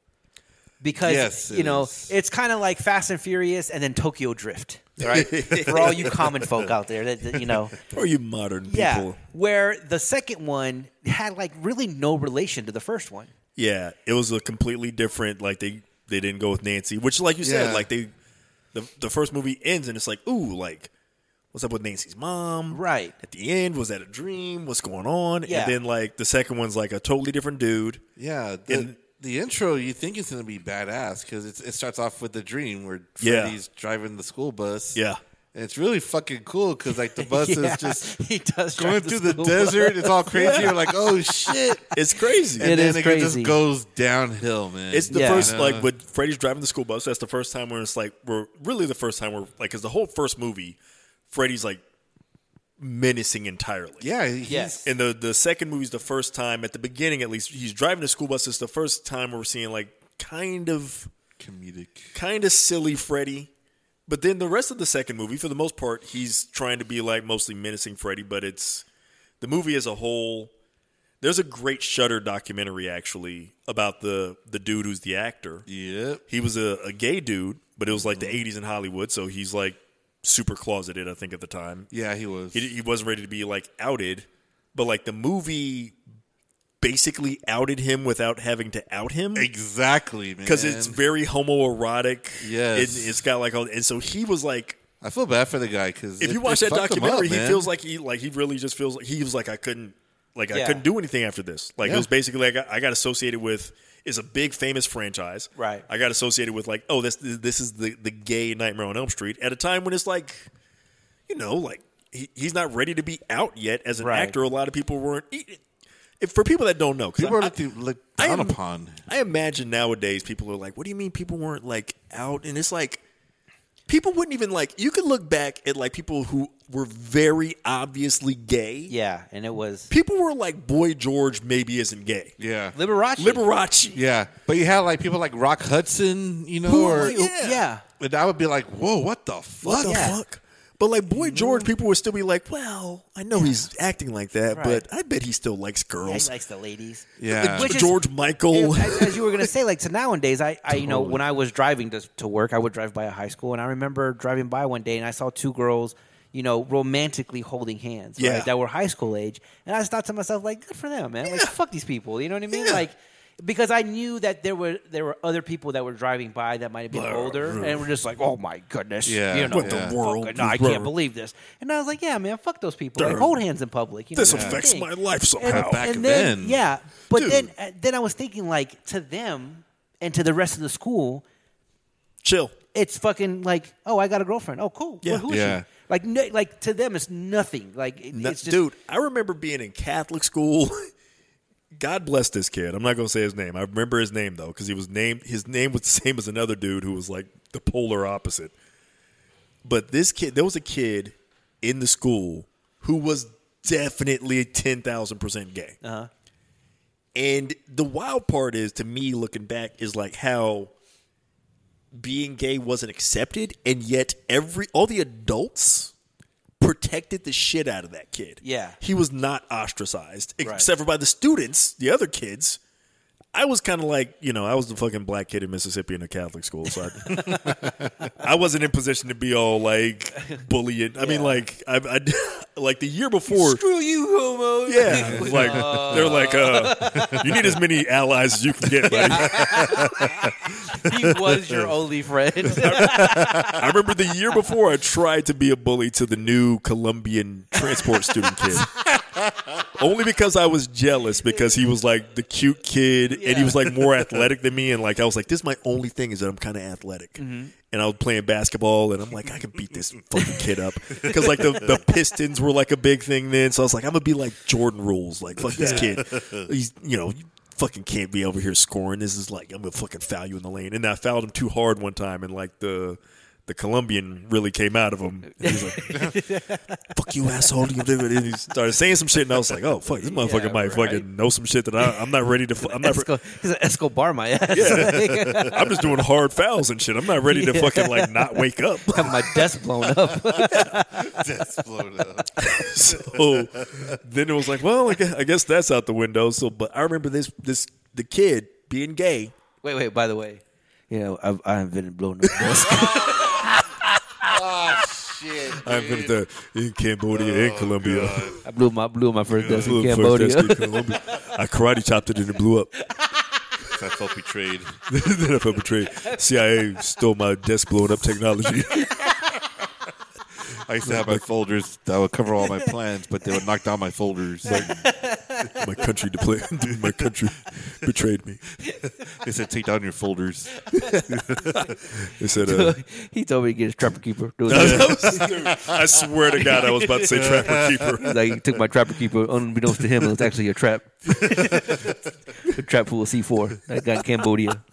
because Yes, you know is. it's kind of like Fast and Furious and then Tokyo Drift, <laughs> right? For all you common folk out there that, that you know. <laughs> Or you modern people. Yeah, where the second one had like really no relation to the first one. Yeah, it was a completely different. Like they they didn't go with Nancy, which like you said, Yeah. like they the the first movie ends and it's like ooh like what's up with Nancy's mom? Right. At the end, was that a dream? What's going on? Yeah. And then like the second one's like a totally different dude. Yeah, the, And- the intro you think it's going to be badass because it starts off with the dream where Yeah. Freddy's driving the school bus. Yeah. and it's really fucking cool because like the <laughs> bus Yeah, is just <laughs> he does going drive through the desert. bus. It's all crazy. <laughs> You're like, oh shit! It's crazy. And It then is it crazy. just goes downhill, man. It's the Yeah. first like when Freddy's driving the school bus. That's the first time where it's like we're really the first time we're like because the whole first movie, Freddy's like menacing entirely. yeah, he's, Yes. And the the second movie is the first time at the beginning at least he's driving the school bus. It's the first time we're seeing like kind of comedic. kind of silly Freddy. But then the rest of the second movie, for the most part, he's trying to be like mostly menacing Freddy. But it's the movie as a whole. There's a great Shutter documentary actually about the the dude who's the actor. Yep. He was a, a gay dude, but it was like the mm-hmm. 80s in Hollywood, so he's like super closeted. I think at the time, Yeah, he was. he, he wasn't ready to be like outed, but like the movie basically outed him without having to out him exactly, man. because it's very homoerotic. Yes. it, it's got like all, and so he was like, I feel bad for the guy because if you watch that documentary, he feels like he like he really just feels like he was like I couldn't like I couldn't do anything after this. Like Yeah. it was basically like I, I got associated with is a big famous franchise. Right. I got associated with like oh this this is the the gay Nightmare on Elm Street at a time when it's like you know like he, he's not ready to be out yet as an Right. actor. A lot of people weren't. If for people that don't know, People are I- looked, looked I down am- upon. I imagine nowadays people are like, "What do you mean people weren't like out?" And it's like people wouldn't even like. You could look back at like people who were very obviously gay. Yeah, and it was People were like, "Boy George maybe isn't gay." Yeah. Liberace. Liberace. Yeah. But you had like people like Rock Hudson, you know, Who- or yeah. yeah. and I would be like, whoa, what the fuck? What the Yeah. fuck? But like Boy mm-hmm. George, people would still be like, "Well, I know he's acting like that, Right. but I bet he still likes Yeah, he likes the ladies. Yeah. Is- George Michael. as, as you were gonna say, like to nowadays, I, I you know when I was driving to to work, I would drive by a high school, and I remember driving by one day, and I saw two girls, you know, romantically holding hands, Yeah. right, that were high school age, and I just thought to myself, like, good for them, man. Like, fuck these people, you know what I mean? Yeah. Like. Because I knew that there were there were other people that were driving by that might have been older, and were just like, "Oh my goodness, Yeah. you know, What the fuck world. No, I can't believe this." And I was like, "Yeah, man, fuck those people. Like, hold hands in public. You know, this affects my life And- somehow. back and then. then, yeah, but Dude. then uh, then I was thinking like to them and to the rest of the school, Chill. it's fucking like, oh, I got a girlfriend. Oh, cool. Yeah. Well, who is Yeah. she? Like, no, like to them, it's nothing. Like, it, No- it's just, dude, I remember being in Catholic school. <laughs> God bless this kid. I'm not going to say his name. I remember his name though because he was named. His name was <laughs> the same as another dude who was like the polar opposite. But this kid, there was a kid in the school who was definitely ten thousand percent gay. Uh-huh. And the wild part is, to me, looking back, is like how being gay wasn't accepted, and yet every all the adults protected the shit out of that kid. Yeah. he was not ostracized, Right. except for by the students, the other kids. I was kind of like, you know, I was the fucking black kid in Mississippi in a Catholic school, so I, <laughs> I wasn't in position to be all like bullying. I mean, like, I, I <laughs> like the year before. Screw you, homo. Yeah, <laughs> like they're like, uh, you need as many allies as you can get, buddy. <laughs> he was your only friend. <laughs> I remember the year before I tried to be a bully to the new Colombian transport student kid. <laughs> Only because I was jealous because he was like the cute kid and he was like more athletic than me and like I was like this is my only thing is that I'm kind of athletic. Mm-hmm. And I was playing basketball and I'm like I can beat this fucking kid up because like the, the Pistons were like a big thing then so I was like I'm gonna be like Jordan rules like fuck this kid. He's you know fucking can't be over here scoring. This is like I'm gonna fucking foul you in the lane. And I fouled him too hard one time and like the the Colombian really came out of him. And he's like, <laughs> "Fuck you, asshole!" And he started saying some shit, and I was like, "Oh fuck, this motherfucker Yeah, might right. fucking know some shit that I, I'm not ready to. fu- I'm not. Esco, he's an Escobar, my ass. <laughs> I'm just doing hard fouls and shit. I'm not ready to Yeah. fucking like not wake up. <laughs> Have my desk blown up. That's blown up. so then it was like, well, I guess, I guess that's out the window. So, but I remember this this the kid being gay. wait, wait. By the way, you know, I've, I haven't been blown up desk. Shit. I've been there in Cambodia and oh, Colombia. I blew my blew my first desk in Cambodia. first desk in Colombia. I karate chopped it and it blew up. I felt betrayed. <laughs> then I felt betrayed. CIA stole my desk blowing up technology. <laughs> I used to have my folders that would cover all my plans, but they would knock down my folders. my country deployed. <laughs> my country betrayed me. they said, take down your folders. They said, uh, <laughs> he told me to get his trapper keeper. <laughs> Dude, He's I swear to God, I was about to say trapper keeper. like he took my trapper keeper, unbeknownst to him, it was actually a trap. a trap full of C4 that got in Cambodia.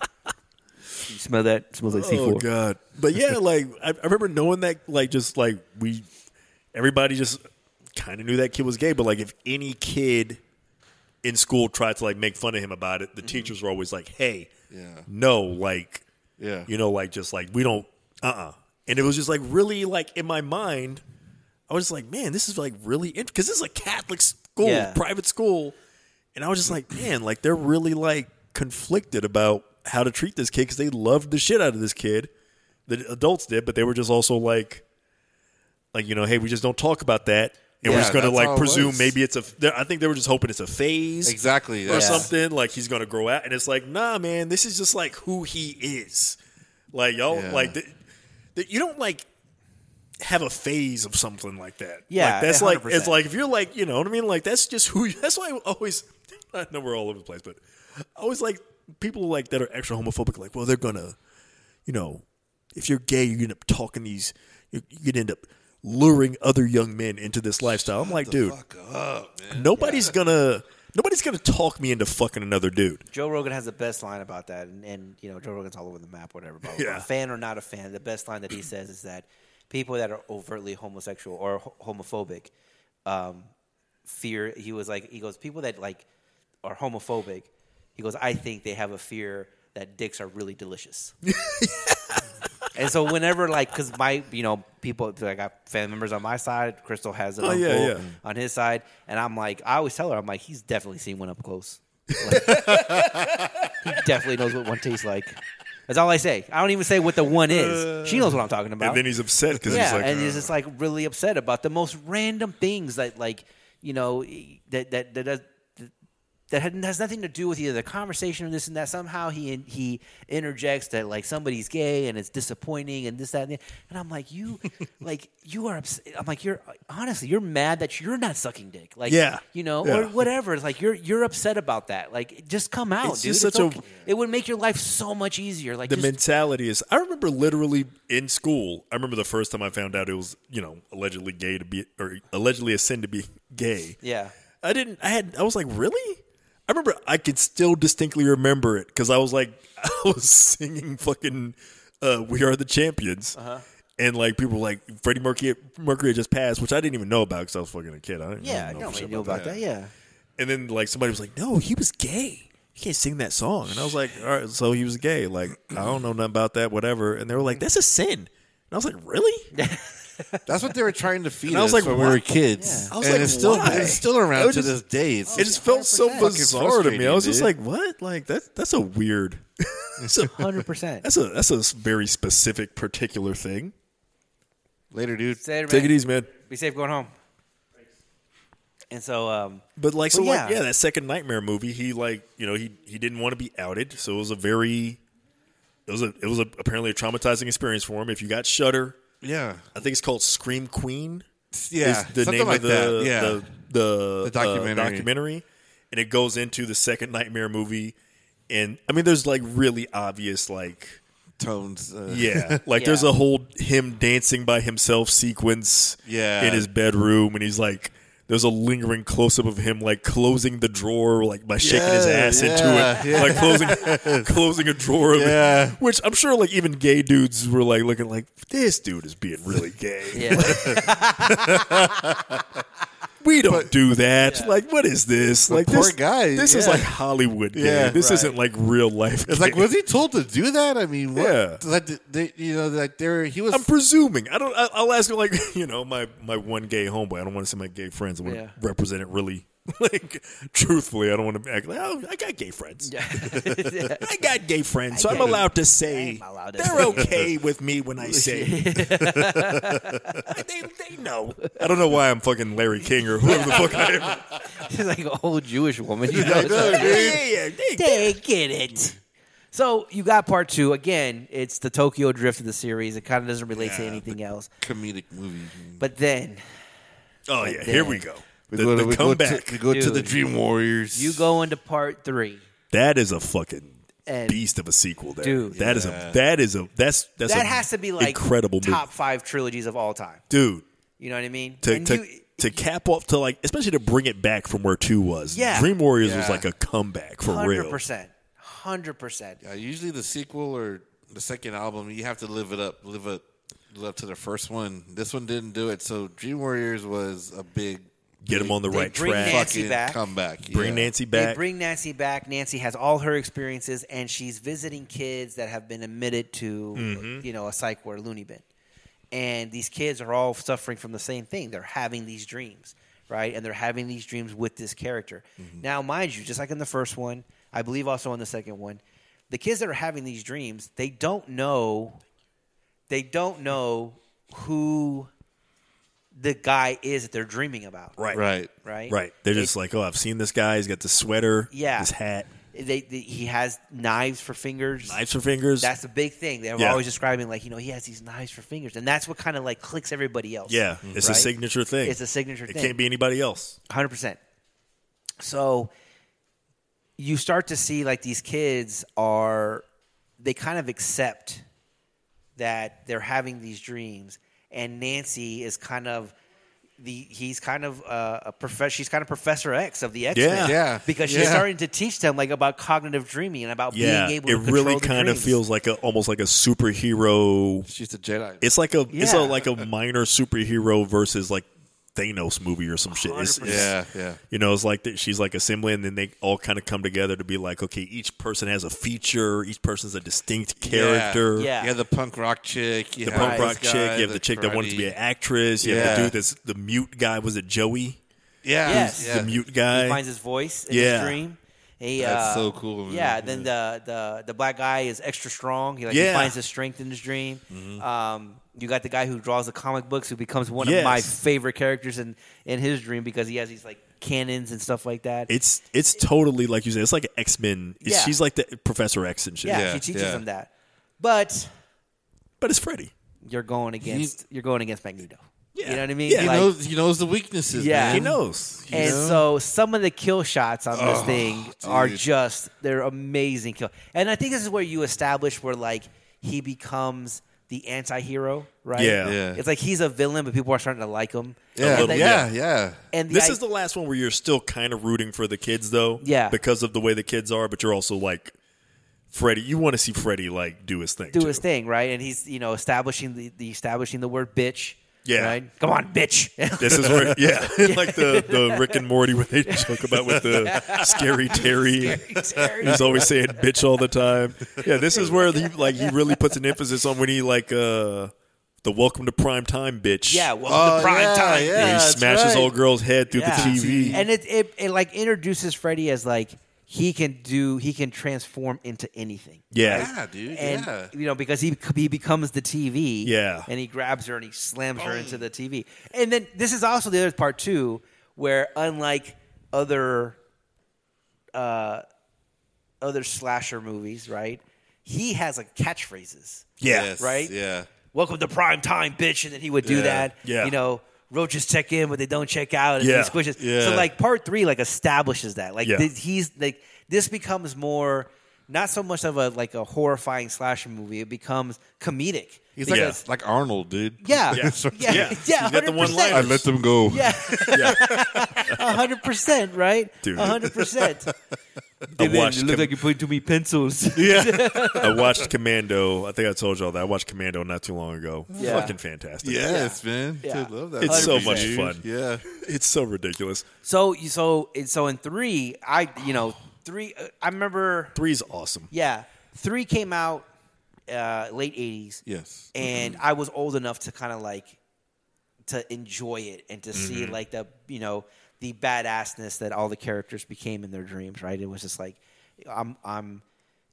You smell that? It smells like Oh C4. Oh God! But yeah, <laughs> like I, I remember knowing that, like just like we, everybody just kind of knew that kid was gay. But like if any kid in school tried to like make fun of him about it, the teachers were always like, "Hey, Yeah. no, like, Yeah. you know, like just like we don't, uh, uh And it was just like really like in my mind, I was just like, man, this is like really because this is a Catholic school, Yeah. private school, and I was just like, man, like they're really like conflicted about how to treat this kid because they loved the shit out of this kid. The adults did, but they were just also like, like you know, hey, we just don't talk about that. And we're just gonna like presume was. maybe it's a. I think they were just hoping it's a phase Exactly. or yeah. something. Like he's gonna grow out, and it's like, nah, man, this is just like who he is. Like y'all, Yeah. like the, the, you don't like have a phase of something like that. Yeah, like, that's like 100%. it's like if you're like you know what I mean. Like that's just who. That's why I always. <laughs> I know we're all over the place, but I always like people like that are extra homophobic. Like, well, they're gonna, you know, if you're gay, you end up talking these. You, you could end up luring other young men into this lifestyle. I'm like, dude, up, nobody's gonna nobody's gonna talk me into fucking another dude. Joe Rogan has the best line about that, and, and you know Joe Rogan's all over the map, whatever. But <laughs> Yeah. a fan or not a fan, the best line that he says is that people that are overtly homosexual or homophobic um, fear. He was like, he goes, people that like are homophobic. He goes, I think they have a fear that dicks are really delicious. <laughs> And so whenever like, because my you know people like I got family members on my side, Crystal has an Oh, uncle yeah, yeah. on his side, and I'm like, I always tell her, I'm like, he's definitely seen one up close. <laughs> Like, he definitely knows what one tastes like. That's all I say. I don't even say what the one is. She knows what I'm talking about. And then he's upset because yeah, he's like, and he's just like really upset about the most random things that like you know that that that does. That had- has nothing to do with either the conversation or this and that. Somehow he he interjects that like somebody's gay and it's disappointing and this that and, the, and I'm like you <laughs> like you are upset. I'm like you're honestly you're mad that you're not sucking dick like Yeah. you know Yeah. or whatever. It's like you're you're upset about that. Like just come out, It's dude. just It's such a- it would make your life so much easier. Like the just, mentality is. I remember literally in school. I remember the first time I found out it was you know allegedly gay to be or allegedly a sin to be <laughs> gay. yeah. I didn't. I had. I was like, really? I remember. I could still distinctly remember it because I was like, <laughs> I was singing fucking uh, "We Are the Champions," Uh-huh. and like people were like, Freddie Mercury, Mercury had just passed, which I didn't even know about because I was fucking a kid. I didn't Yeah, know, no, for I shit knew about that. Yeah. And then like somebody was like, no, he was gay. You can't sing that song. And I was like, all right, so he was gay. Like I don't know nothing about that. Whatever. And they were like, that's a sin. And I was like, really? <laughs> That's what they were trying to feed And I was us like, when we why? were kids. Yeah. I was and like, it's still why? it's still It around to just- this day. It's It just felt so 100%. bizarre to me. I was just like, frustrating, what? Like that? That's a weird. <laughs> that's, a, Hundred percent. that's a that's a very specific, particular thing. later, dude. Take Take it easy, man. Be safe going home. And so, um, But like, so Well, like, yeah. yeah, that second Nightmare movie, he like, you know, he he didn't want to be outed, so it was a very, it was a it was a, apparently a traumatizing experience for him. If you got Shudder, Yeah, I think it's called Scream Queen. yeah, is the name like of the. Yeah, the the, The documentary. uh, documentary, and it goes into the second Nightmare movie. And I mean, there's like really obvious, like tones. Uh, yeah, <laughs> like Yeah. there's a whole him dancing by himself sequence, Yeah. in his bedroom, and he's like. There's a lingering close up of him like closing the drawer, like by shaking his ass yeah, into it, yeah. like closing <laughs> closing a drawer of Yeah. it. Which I'm sure like even gay dudes were like looking like this dude is being really gay. yeah, <laughs> <laughs> We don't do that. Like, what is this? Like, poor this, guy, This is like Hollywood. Gay. Yeah, this right. isn't like real life. It's like, was he told to do that? I mean, what? Yeah. Like, they, you know, like there, he was. I'm presuming. I don't. I, I'll ask him like, <laughs> you know, my my one gay homeboy. I don't want to say my gay friends. I want Yeah. to represent it really, <laughs> like, truthfully. I don't want to act like, oh, <laughs> <laughs> I got gay friends. I got gay friends, so I'm allowed to say I'm allowed to they're say. okay with me when I say. they, they know. I don't know why I'm fucking Larry King or whoever the fuck I am. she's like an old Jewish woman. You know, I know, Yeah, dude. yeah, yeah. They- they get it. So you got part two again. It's the Tokyo Drift of the series. It kind of doesn't relate to Yeah, anything else. comedic movie. But then Oh yeah, here we go. We The, go to, the we go to, comeback. we go to the Dream Warriors. you go into part three. that is a fucking And- beast of a sequel. There, Dude. that is Yeah. a that is a that's that's that a has to be like incredible movie. top five trilogies of all time. dude. You know what I mean? To And to, you- to cap off to like especially to bring it back from where two was. Yeah. Dream Warriors was like a comeback for hundred real. percent, hundred percent. Usually the sequel or the second album, you have to live it up, live it, live up to the first one. This one didn't do it, so Dream Warriors was a big Get them on the They right bring track. Nancy fucking back. comeback. Bring yeah. Nancy They back. bring Nancy back. Nancy has all her experiences, and she's visiting kids that have been admitted to, Mm-hmm. you know, a psych ward, loony bin. And these kids are all suffering from the same thing. They're having these dreams, right? And they're having these dreams with this character. Mm-hmm. Now, mind you, just like in the first one, I believe also in the second one, the kids that are having these dreams, they don't know, they don't know who the guy is that they're dreaming about, Right. Right. right? Right. They're They- just like, oh, I've seen this guy. He's got the sweater. Yeah. His hat. They, they, he has knives for fingers. Knives for fingers. That's the big thing. They're Yeah. always describing like you know he has these knives for fingers, and that's what kind of like clicks everybody else. yeah. Mm-hmm. It's a signature thing. It's a signature It thing. can't be anybody else. hundred percent. So you start to see like these kids are they kind of accept that they're having these dreams, and Nancy is kind of the he's kind of uh, a professor. She's kind of Professor X of the X Men. Yeah. Yeah. because she's Yeah. starting to teach them like about cognitive dreaming and about Yeah, being able it to control really the kind of feels like a almost like a superhero. She's a Jedi. It's like a it's a like a minor superhero versus like Thanos movie or some shit. It's, it's- yeah, yeah. You know, it's like that she's like assembly, and then they all kind of come together to be like, okay, each person has a feature, each person's a distinct character. Yeah. You have the punk rock chick. You The punk rock guy, chick, you have the, chick that wanted to be an actress, you have Yeah. the dude that's the mute guy. Was it Joey? Yeah, Yes. yeah. The mute guy. he finds his voice in Yeah. his dream. He, That's uh, so cool, man. Yeah. Then the, the the black guy is extra strong. He like Yeah. he finds his strength in his dream. Um, you got the guy who draws the comic books, who becomes one Yes. of my favorite characters in in his dream because he has these like cannons and stuff like that. It's it's totally like you said. It's like X Men. Yeah. She's like the Professor X and shit. yeah, Yeah, she teaches yeah. him that. But but it's Freddy. you're going against you're going against Magneto. Yeah. You know what I mean? Yeah. He knows. He knows the weaknesses. Yeah. man. He knows. You and know? so some of the kill shots on this Oh, thing are dude. just they're amazing kill. And I think this is where you establish where like he becomes the anti-hero, right? Yeah. Yeah. It's like he's a villain, but people are starting to like him. Yeah, And then- yeah, yeah. And this i- is the last one where you're still kind of rooting for the kids, though. Yeah. Because of the way the kids are, but you're also like, Freddy. You want to see Freddy like do his thing. do too. his thing, right? And he's you know establishing the, the establishing the word bitch. Yeah. Right? Come on, bitch. <laughs> This is where, yeah, <laughs> <laughs> like the, the Rick and Morty where they joke about with the scary Terry. He's always saying bitch all the time. Yeah, this is where he like he really puts an emphasis on when he like uh the welcome to prime time bitch. yeah, welcome Oh, the prime yeah, time. yeah. Where he smashes right. old girl's head through Yeah. the TV. and it, it it like introduces Freddy as like he can do he can transform into anything. yeah. Yeah, dude. and yeah. you know because he he becomes the TV, Yeah. and he grabs her and he slams her into the TV. And then this is also the other part too, where unlike other uh, other slasher movies, right? He has like catchphrases. Yeah. Yes, right? Yeah. Welcome to prime time, bitch, and then he would do Yeah. that. Yeah. you know. Roaches check in, but they don't check out, and Yeah. he squishes. Yeah. So, like part three, like establishes that. Like Yeah. th- he's like this becomes more not so much of a like a horrifying slasher movie. It becomes comedic. He's like Because- like Arnold, dude. yeah, <laughs> Yeah. yeah, yeah, Yeah. He's got the 100%. one-liners. I let them go. Yeah, Yeah. <laughs> a hundred percent, right? Dude. A hundred percent. I watched Com- you're putting too many pencils. <laughs> Yeah. I watched Commando. I think I told y'all that. I watched Commando not too long ago. Yeah. Fucking fantastic. Yes, man. Yeah. Dude, love that. It's so movie, much dude. fun. Yeah. It's so ridiculous. So, you- so, so in three, I, you know, three. uh, I remember, Three's awesome. yeah, three came out uh, late '80s, Yes. and I was old enough to kind of like to enjoy it and to see Mm-hmm. like the you know the badassness that all the characters became in their dreams. Right? It was just like I'm I'm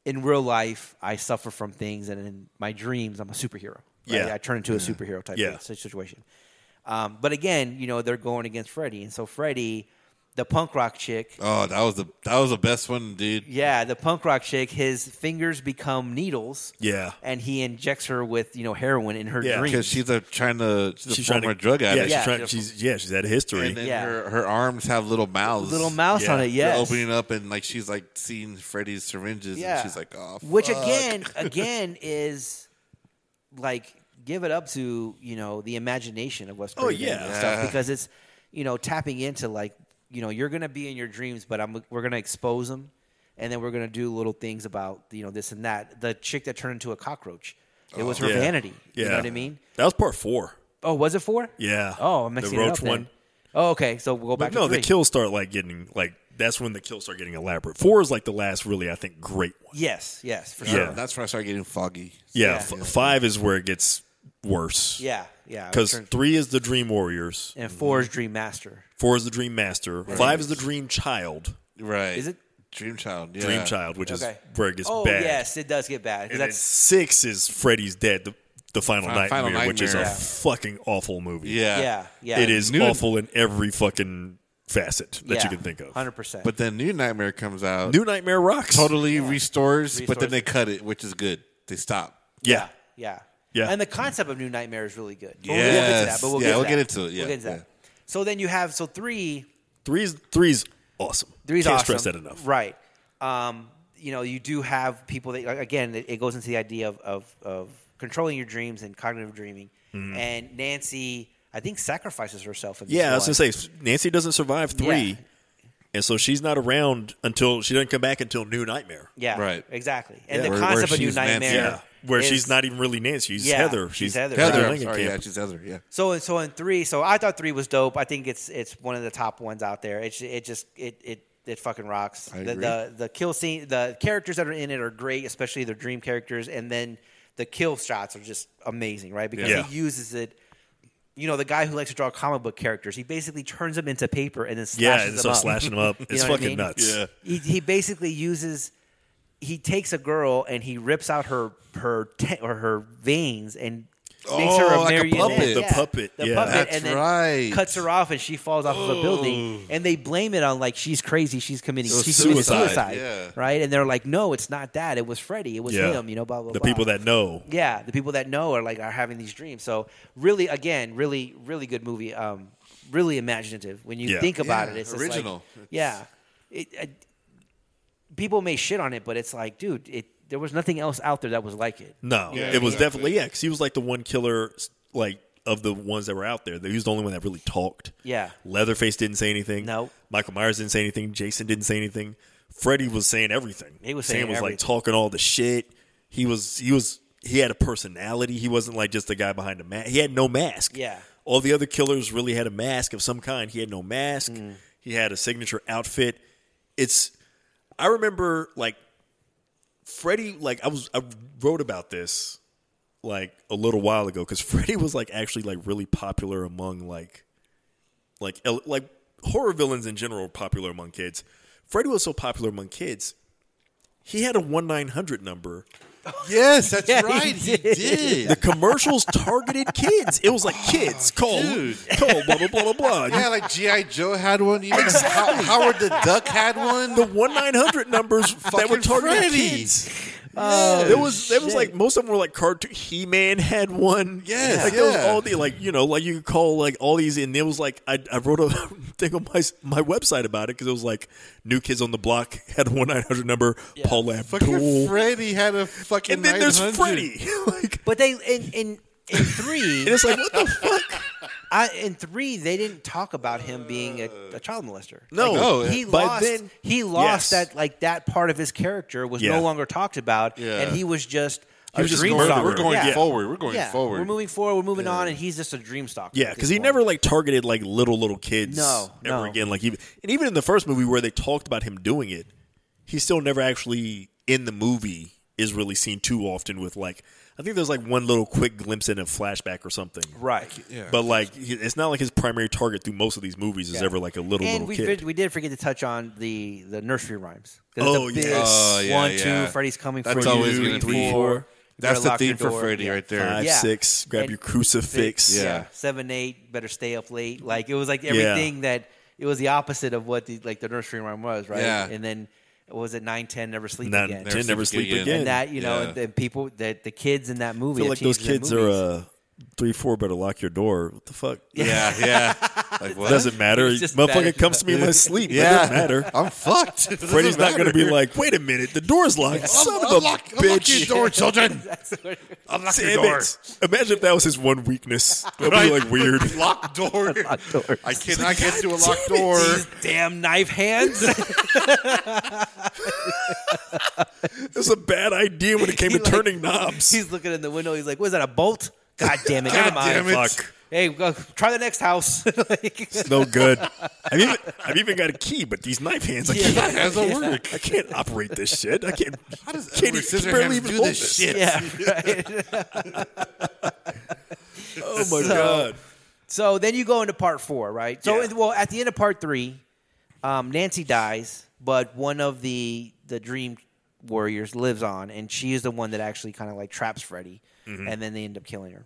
in real life I suffer from things, and in my dreams I'm a superhero. Right? Yeah. I turn into a superhero type Yeah. situation. Um, but again, you know they're going against Freddy, and so Freddy, the punk rock chick. Oh, that was the that was the best one, dude. Yeah, the punk rock chick. His fingers become needles. Yeah. and he injects her with you know heroin in her Yeah, dreams. Because she's a trying to she's a She's trying former to drug Yeah, addict. she's Yeah. trying. She's yeah. She's had a history. And then Yeah. her her arms have little mouths. little mouse Yeah. on it. They're opening up and like she's like seeing Freddy's syringes Yeah. and she's like, oh, which again, <laughs> again is like give it up to you know the imagination of Wes Oh, Craven yeah. and stuff Yeah. because it's you know tapping into like you know you're gonna be in your dreams, but I'm we're gonna expose them, and then we're gonna do little things about you know this and that. The chick that turned into a cockroach, it was her oh, Yeah. vanity. Yeah. You know what I mean? That was part four. Oh, was it four? Yeah. Oh, I'm the mixing it up roach then. one. Oh, okay. So we'll go back But no, to three. the kills start like getting like that's when the kills start getting elaborate. Four is like the last really I think great one. Yes, yes, for Yeah. sure. That's when I start getting foggy. Yeah, Yeah. f- five is where it gets worse. Yeah, yeah. because Turn- three is the Dream Warriors, and four is Dream Master. four is the Dream Master, five is the Dream Child, Right. Is it? Dream Child? Yeah. Dream Child, which Okay. is where it gets Oh bad. yes, it does get bad. 'cause and then That's six is Freddy's Dead, the, the final, Final- nightmare, Final which is a Nightmare. fucking awful movie. Yeah. yeah, yeah. it is New- awful in every fucking facet that you can think of. Hundred percent. But then New Nightmare comes out, New Nightmare rocks. totally restores, but Restores then they cut it, which is good. They stop. Yeah. yeah, Yeah. And the concept of New Nightmare is really good. But we'll Yes. get to that. But we'll Yeah, get to we'll that. get into it. Yeah, we'll get into yeah. that. So then you have so three. Three's three's awesome. Three's Can't awesome. stress that enough. Right. Um, you know, you do have people that again, it, it goes into the idea of of, of controlling your dreams and cognitive dreaming. And Nancy, I think, sacrifices herself. In this Mm-hmm. Yeah, I was one. gonna say Nancy doesn't survive three, Yeah. and so she's not around until she doesn't come back until New Nightmare. Yeah, Right. exactly. And Yeah. the Where- where concept of New she's Nancy. Nightmare, Yeah, where is- she's not even really Nancy. She's Yeah, Heather. she's She's Heather. Heather. Right. I'm sorry, yeah, she's Heather. Yeah. So and so in three, so I thought three was dope. I think it's it's one of the top ones out there. It it just it it it fucking rocks. I the, agree. the the kill scene, the characters that are in it are great, especially their dream characters, and then the kill shots are just amazing, right? Because Yeah. he uses it. You know, the guy who likes to draw comic book characters, he basically turns them into paper and then slashes Yeah, them and so up. slashing them up. <laughs> You It's know what I fucking mean? nuts. Yeah. He, he basically uses he takes a girl and he rips out her her te- or her veins and makes Oh, her a like a marionette. puppet. The Yeah, puppet, the yeah. puppet, That's and then right. cuts her off and she falls off of a building and they blame it on like she's crazy, she's committing It was she's committing suicide, suicide, yeah. right? And they're like, no, it's not that. It was Freddie. It was Yeah. him. You know, blah blah. The blah. people that know. yeah, the people that know are like are having these dreams. So really, again, really, really good movie. Um, really imaginative when you Yeah. think about Yeah, it. It's just original. Like, yeah, it, it, people may shit on it, but it's like, dude, it there was nothing else out there that was like it. No, Yeah, it was exactly. definitely yeah. Because he was like the one killer, like of the ones that were out there. He was the only one that really talked. Yeah. Leatherface didn't say anything. No. Michael Myers didn't say anything. Jason didn't say anything. Freddy was saying everything. He was Sam saying was like talking all the shit. He was he was he had a personality. He wasn't like just a guy behind a mask. He had no mask. Yeah. All the other killers really had a mask of some kind. He had no mask. Mm. He had a signature outfit. It's I remember like Freddie like I was I wrote about this like a little while ago because <laughs> Freddie was like actually like really popular among like like like horror villains in general popular among kids. Freddie was so popular among kids. He had a one nine hundred number. <laughs> Yes, that's Yeah, he right. He did. did. The commercials targeted kids. It was like kids call Dude. call blah blah blah blah blah. Yeah, like GI Joe had one. Even How- Howard the Duck had one. The one nine hundred numbers that were Fucking targeted Freddy. kids. Oh, There was there was shit. like most of them were like cartoon. He Man had one. Yes, like there was yeah. all the like you know like you could call like all these and there was like I, I wrote a <laughs> thing on my my website about it because it was like New Kids on the Block had a one nine hundred number. Paul Fucking Abdul. Freddy had a fucking. and then there's 900. Freddy. <laughs> like But they in in in three, and it's like what the fuck? I, in three, they didn't talk about him being a, a child molester. No, Like, No, he By lost. then- he lost yes. that like that part of his character was Yeah. no longer talked about, Yeah. and he was just He a just dream going- stalker. We're going yeah. forward. We're going yeah, forward. We're moving forward. We're moving on, and he's just a dream stalker. Yeah, because he point. never like targeted like little little kids. No, ever no. again. Like even and even in the first movie where they talked about him doing it, he still never actually in the movie is really seen too often. With like, I think there's like one little quick glimpse in a flashback or something. right. Yeah. But like, it's not like his primary target through most of these movies is Yeah. ever like a little And little we kid. did, we did forget to touch on the the nursery rhymes. Oh, yes. Oh, yeah, one, yeah. two. Freddy's coming That's for you. always three, gonna be- four. four. That's the lock theme for. Freddy Yeah. right there. Five, Yeah. six, grab And your crucifix. Yeah. Yeah. seven, eight. Better stay up late. Like it was like everything that it was the opposite of what the like the nursery rhyme was, right? Yeah. And then what was it nine, ten, never sleep Nine, again. ten, never sleep again. and that you know, Yeah. the people that the kids in that I movie. feel like those kids are uh, three, four. Better lock your door. What the fuck? Yeah, <laughs> yeah. Like what? Doesn't matter. Motherfucker bad. comes to me in my <laughs> sleep. It Yeah, doesn't matter. I'm fucked. It <laughs> Freddy's doesn't going to be like, wait a minute, the door's locked. Son of a unlock, unlock your bitch. door, children. unlock your Damn door. it. Imagine if that was his one weakness. That'd Right. be like weird. Locked door. doors. I cannot get to a locked door. These damn knife hands. It was a bad idea when it came He to like- turning knobs. he's looking in the window. He's like, "Was that a bolt? God damn it! God Never mind. damn it. Fuck. Hey, go, try the next house." <laughs> Like- It's No good. I've even, I've even got a key, but these knife hands, I Yeah. can't. How does it work? I can't operate this shit. I can't. How does can't Edward even, barely even do hold this shit? yeah. <laughs> Right. Oh my So- god. So then you go into part four, right? So Yeah. well, at the end of part three, um, Nancy dies, but one of the the Dream Warriors lives on, and she is the one that actually kind of like traps Freddy, Mm-hmm. and then they end up killing her,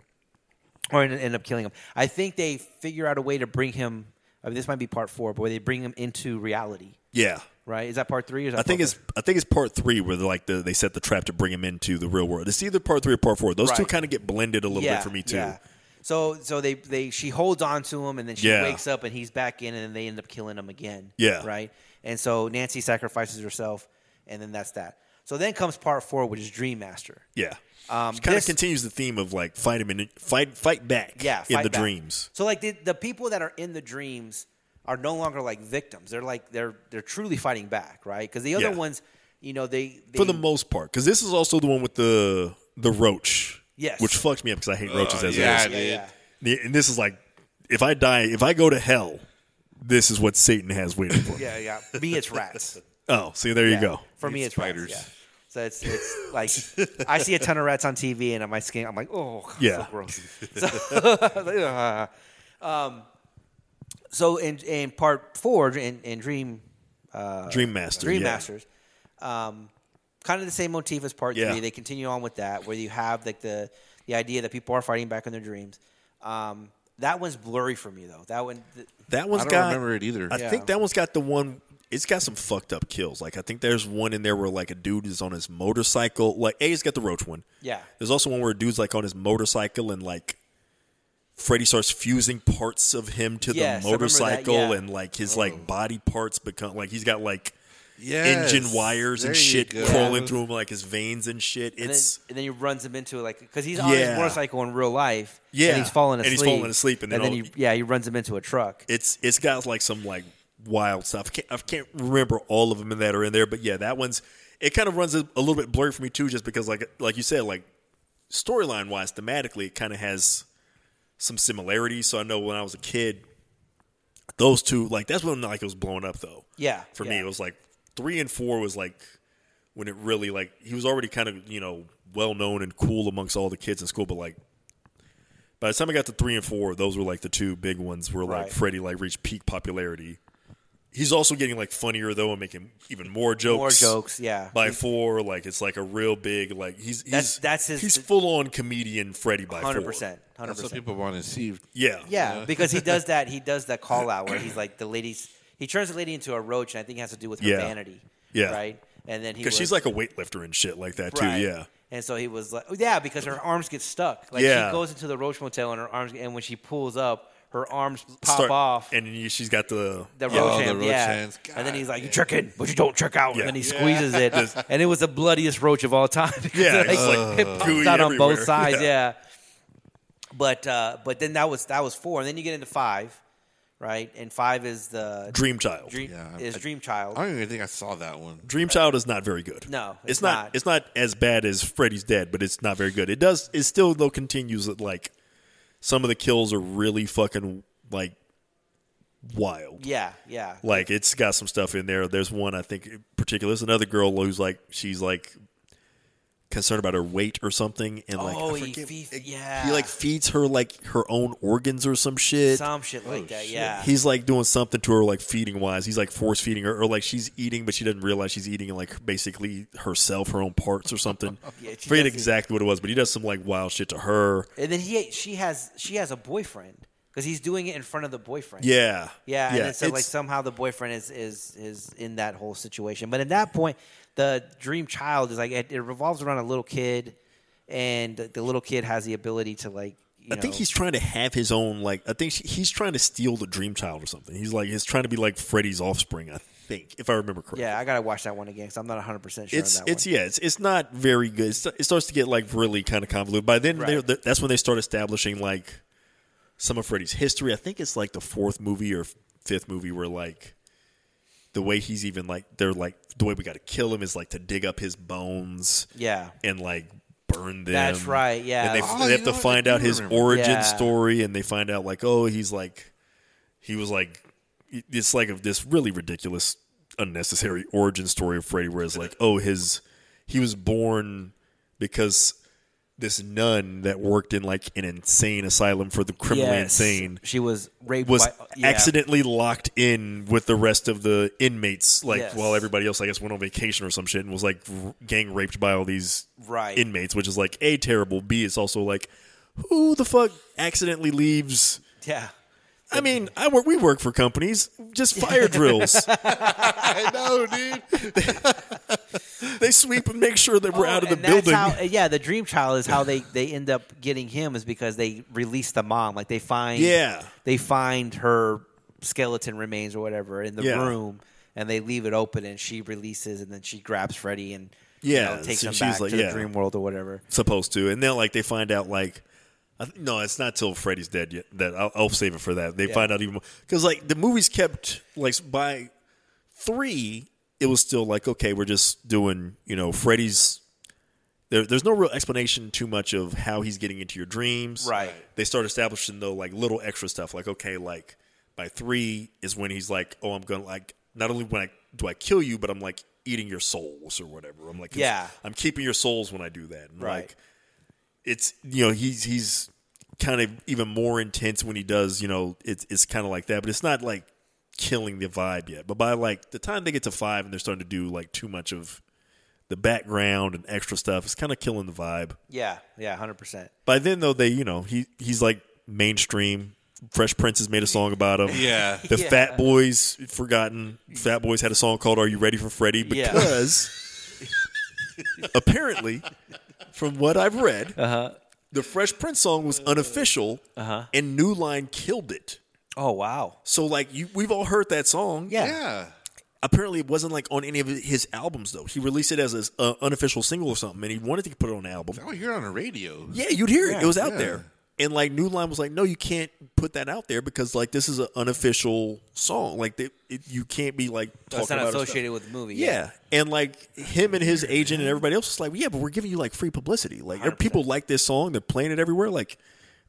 or end up killing him. I think they figure out a way to bring him. I mean, this might be part four, but where they bring him into reality, Yeah. right? Is that part three? Or is that I think it's I think it's part three where like the, they set the trap to bring him into the real world. It's either part three or part four. Those two kind of get blended a little yeah, bit for me too. Yeah. So so they they she holds on to him and then she Yeah. wakes up and he's back in and then they end up killing him again. Yeah. Right. And so Nancy sacrifices herself and then that's that. So then comes part four, which is Dream Master. Yeah. Um, Kind of continues the theme of like fight him in fight fight back. Yeah, in the back. dreams. So like the the people that are in the dreams are no longer like victims. They're like they're they're truly fighting back, right? Because the other Yeah. ones, you know, they, they For the most part, because this is also the one with the the roach. Yes. Which fucks me up because I hate roaches as yeah, it is. yeah, yeah. And this is like, if I die, if I go to hell, this is what Satan has waiting for me. Yeah, yeah. Me, it's rats. <laughs> Oh, see, there Yeah. you go. For me, it's spiders. Rats, yeah. So it's it's <laughs> like I see a ton of rats on TV, and on my skin, I'm like, oh, God, Yeah. <laughs> so gross. <laughs> So, um, so in in part four, in, in Dream Dream Master. Dream yeah. Masters, um, kind of the same motif as part Yeah. three. They continue on with that, where you have like the the idea that people are fighting back in their dreams. Um, that one's blurry for me though. That one, th- That one's I don't got. remember it either. I Yeah. think that one's got the one. It's got some fucked up kills. Like I think there's one in there where like a dude is on his motorcycle. Like A's got the roach one. yeah, There's also one where a dude's like on his motorcycle and like Freddy starts fusing parts of him to Yes, the remember that, motorcycle yeah. and like his like oh. body parts become like he's got like Yes. engine wires and There shit go. crawling through him like his veins and shit. and then, It's and then he runs him into like because he's on his motorcycle in real life. Yeah. and he's falling asleep. And he's falling asleep, and then then all- he, yeah, he runs him into a truck. it's it's got like some like wild stuff. I can't, I can't remember all of them that are in there, but yeah, that one's it kind of runs a, a little bit blurry for me too, just because like like you said, like storyline wise, thematically, it kind of has some similarities. So I know when I was a kid, those two like that's when like it was blowing up though. Yeah, for yeah. me, it was like three and four was like when it really like he was already kind of you know well known and cool amongst all the kids in school, but like. By the time I got to three and four, those were like the two big ones where like Right. Freddie like reached peak popularity. He's also getting like funnier though and making even more jokes. More jokes, yeah. By four, like it's like a real big like he's he's That's- that's his- he's full on comedian Freddie by Hundred four. percent, hundred That's what percent. people want to see. Yeah, Yeah, <laughs> because he does that. He does that call out where he's like the lady's. He turns the lady into a roach, and I think it has to do with her Yeah. vanity. Yeah. right. And then he because she's like a weightlifter and shit like that too. Right. Yeah, And so he was like, yeah, because her arms get stuck. Like Yeah. she goes into the Roach Motel and her arms, and when she pulls up, her arms pop Start- off. and you- she's got the the yeah. roach Oh, the roach yeah. hands. and then he's like, "You trick it, but you don't trick out." Yeah. And then he Yeah. squeezes it, and it was the bloodiest roach of all time. <laughs> Yeah, it's like, like it pops gooey out on both sides. Yeah. Yeah. But uh, but then that was that was four, and then you get into five, right? And five is the Dream Child. dream Yeah, is I- Dream Child. I don't even think I saw that one. Dream Child is not very good. No, it's, it's not, not. It's not as bad as Freddy's Dead, but it's not very good. It does. It still though continues that like some of the kills are really fucking like wild. yeah, yeah. Like it's got some stuff in there. There's one I think in particular. There's another girl who's like she's like concerned about her weight or something, and like Oh, I he forget- feeds- it- yeah. he like feeds her like her own organs or some shit. Some shit like that. Oh, yeah. He's like doing something to her, like feeding wise. He's like force feeding her, or like she's eating, but she doesn't realize she's eating like basically herself, her own parts or something. <laughs> Yeah, Forget exactly what it was, but he does some like wild shit to her. and then he she has she has a boyfriend because he's doing it in front of the boyfriend. Yeah, Yeah, and then so like somehow the boyfriend is is is in that whole situation. But at that point, the dream child is like it, it revolves around a little kid, and the, the little kid has the ability to like. You I think he's trying to have his own like. I think he's trying to steal the dream child or something. He's like he's trying to be like Freddy's offspring. I think, if I remember correctly. Yeah, I gotta watch that one again because I'm not 100 percent sure. It's on that it's one. yeah it's it's not very good. It's, it starts to get like really kind of convoluted. By then, Right. that's when they start establishing like some of Freddy's history. I think it's like the fourth movie or fifth movie where like the way he's even like they're like the way we got to kill him is like to dig up his bones yeah. and like burn them. That's right, yeah. And they, Oh, they have to find out his remember. origin Yeah. story, and they find out like oh he's like he was like it's like a, this really ridiculous unnecessary origin story of Freddy where it's like oh his he was born because this nun that worked in like an insane asylum for the criminally Yes. insane She was raped. was by, yeah. accidentally locked in with the rest of the inmates, like Yes. while everybody else, I guess, went on vacation or some shit, and was like r- gang raped by all these Right. inmates, which is like a terrible. B, it's also like, who the fuck accidentally leaves? Yeah. I mean, I work. We work for companies, just fire <laughs> drills. <laughs> I know, dude. <laughs> <laughs> they sweep and make sure that we're Oh, out of the building. How, yeah, the dream child is how they they end up getting him is because they release the mom. Like they find Yeah. they find her skeleton remains or whatever in the Yeah. room, and they leave it open, and she releases, and then she grabs Freddy and you Yeah, know, takes so she's back like, to yeah. the dream world or whatever. supposed to, and then like they find out like. No, it's not till Freddy's dead yet. That I'll, I'll save it for that. They Yeah. find out even more because like the movies kept like by three, it was still like okay, we're just doing you know Freddy's. There, there's no real explanation too much of how he's getting into your dreams. Right. They start establishing though like little extra stuff like okay, like by three is when he's like, oh, I'm gonna like not only when I do I kill you, but I'm like eating your souls or whatever. I'm like, Yeah. I'm keeping your souls when I do that. And Right. Like, it's you know he's he's kind of even more intense when he does you know it's it's kind of like that, but it's not like killing the vibe yet. But by like the time they get to five and they're starting to do like too much of the background and extra stuff, it's kind of killing the vibe. Yeah, yeah, hundred percent. By then though, they you know he he's like mainstream. Fresh Prince has made a song about him. Yeah. <laughs> The Yeah. Fat Boys, forgotten. Fat Boys had a song called "Are You Ready for Freddy?" Yeah. Because <laughs> apparently, from what I've read, Uh-huh. the Fresh Prince song was unofficial, and New Line killed it. Oh wow. So like you, we've all heard that song. Yeah. Yeah. Apparently, it wasn't like on any of his albums though. He released it as an uh, unofficial single or something, and he wanted to put it on an album. Oh, you're on the radio. Yeah, you'd hear it. It was out yeah. there. And like New Line was like, no, you can't put that out there because like this is an unofficial song. Like they, it, you can't be like talking That's not about it associated with the movie. Yeah. and like him and his agent and everybody else was like, yeah, but we're giving you like free publicity. Like 100%. people like this song, they're playing it everywhere. Like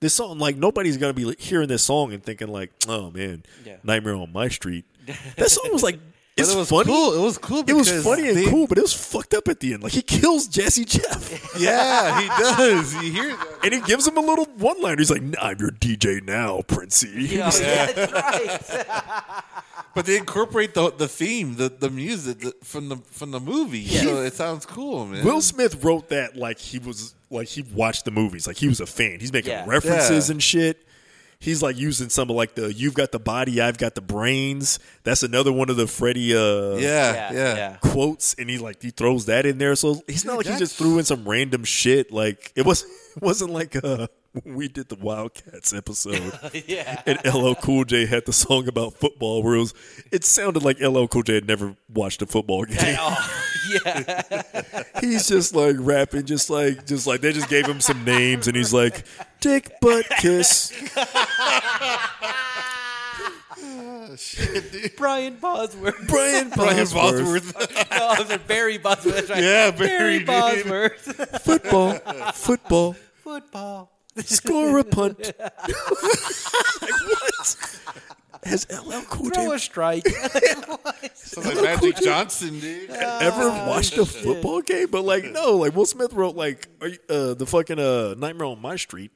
this song, like nobody's gonna be hearing this song and thinking like, oh man, Yeah. Nightmare on My Street. <laughs> That song was like, it's it was funny. cool. It was cool. It was funny and they- cool, but it was fucked up at the end. Like he kills Jazzy Jeff. <laughs> Yeah, he does. You hear that? And he gives him a little one liner. He's like, I'm your DJ now, Princey. Yeah, <laughs> yeah, that's right. But they incorporate the the theme, the the music the, from the from the movie. So it sounds cool, man. Will Smith wrote that like he was like he watched the movies, like he was a fan. He's making Yeah. references Yeah. and shit. He's like using some of like the "You've got the body, I've got the brains." That's another one of the Freddie uh, yeah, Yeah, yeah, yeah. quotes, and he like he throws that in there. So he's not like he just threw in some random shit. Like it was <laughs> it wasn't like uh when we did the Wildcats episode. <laughs> yeah. and LL Cool J had the song about football where it was it sounded like LL Cool J had never watched a football game. Oh, <laughs> yeah. <laughs> he's just like rapping, just like just like they just gave him some names and he's like Dick Butt Kiss. Ah, Brian Bosworth. Brian Brian Bosworth. Bosworth. no, I said Barry Bosworth. Right. Yeah, Barry, dude. Bosworth. Football. Football. Football. Score a punt. <laughs> like what? Has LL Cool Throw J a strike. <laughs> Sounds like Magic Johnson, dude. <laughs> ever watched a football game? But like, no, like Will Smith wrote like are you, uh, the fucking uh, Nightmare on My Street.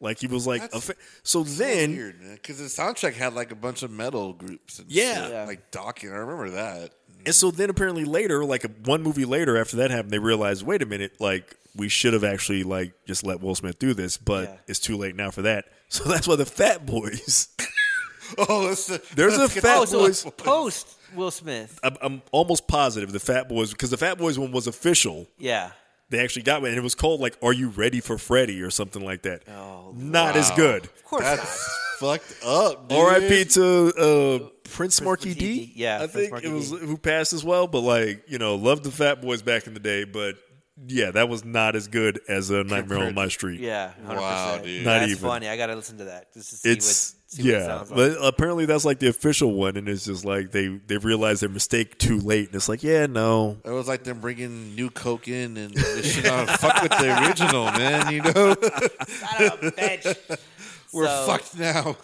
Like he was like, a fa- so then Weird, man. Because the soundtrack had like a bunch of metal groups. And Yeah. shit, Yeah. like Dokken. I remember that. And so then apparently later, like a, one movie later after that happened, they realized, wait a minute, like we should have actually like just let Will Smith do this, but Yeah. it's too late now for that. <laughs> So that's why the Fat Boys. <laughs> Oh, that's the, There's a Fat oh, the- so Boys. post Will Smith. I'm, I'm almost positive the Fat Boys because the Fat Boys one was official. Yeah. They actually got one, and it was called like "Are You Ready for Freddy" or something like that. Oh, Not as good. Of course not. That's <laughs> fucked up, dude. R.I.P. to uh, Prince Marky Marky D. D. Yeah, I Prince think Marky it was D. who passed as well. But like you know, loved the Fat Boys back in the day, but yeah, that was not as good as a Nightmare on My Street. Yeah. 100%. Wow, dude. Not That's even. funny. I got to listen to that just to see It's what, see what it yeah, sounds like. but apparently that's like the official one, and it's just like they they realized their mistake too late, and it's like yeah, no, It was like them bringing new coke in and this shit on fuck with the original, man. You know, <laughs> Son of a bitch. we're So- fucked now.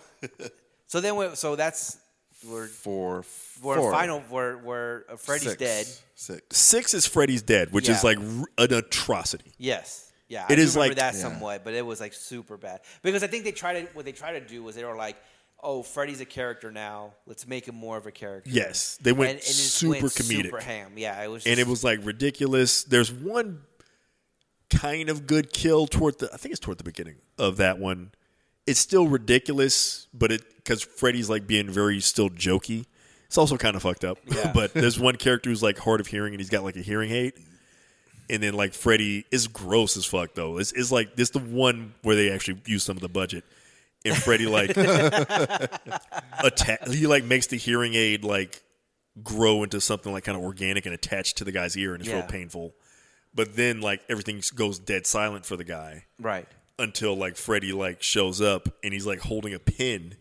So then, we, so that's we're Four, we're four. final. We're we're uh, Freddy's Six. dead. Six. six is Freddy's dead, which is Yeah. like r- an atrocity. Yes. Yeah, It I do is remember like- that Yeah. somewhat, but it was like super bad because I think they tried to what they tried to do was they were like, "Oh, Freddy's a character now. Let's make him more of a character." Yes, they went it just super went comedic. super ham. Yeah, it was, and it was like ridiculous. There's one kind of good kill toward the I think it's toward the beginning of that one. It's still ridiculous, but it because Freddy's like being very still jokey. It's also kind of fucked up. Yeah. <laughs> but there's one character who's like hard of hearing and he's got like a hearing aid. And then like Freddy is gross as fuck though. It's, it's like this the one where they actually use some of the budget. And Freddy like <laughs> atta- he like makes the hearing aid like grow into something like kind of organic and attached to the guy's ear and it's real painful. but then like everything goes dead silent for the guy Right. until like Freddy like shows up and he's like holding a pin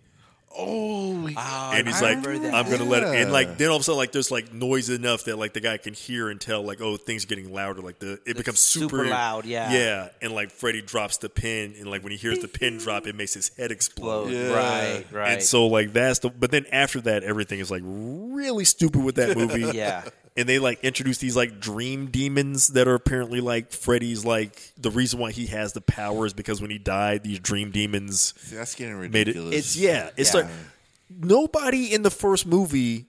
Oh, and he's I like, that. "I'm gonna let it." And like then all of a sudden, like there's like noise enough that like the guy can hear and tell, like, oh, things are getting louder. Like the it becomes super, super loud, yeah. yeah. And like Freddy drops the pin, and like when he hears the <laughs> pin drop, it makes his head explode. Yeah. Right. Right. And so like that's the. But then after that, everything is like really stupid with that movie. <laughs> Yeah. And they like introduce these like dream demons that are apparently like Freddy's like the reason why he has the power is because when he died, these dream demons See, that's getting made it. It's yeah. It's Yeah. like nobody in the first movie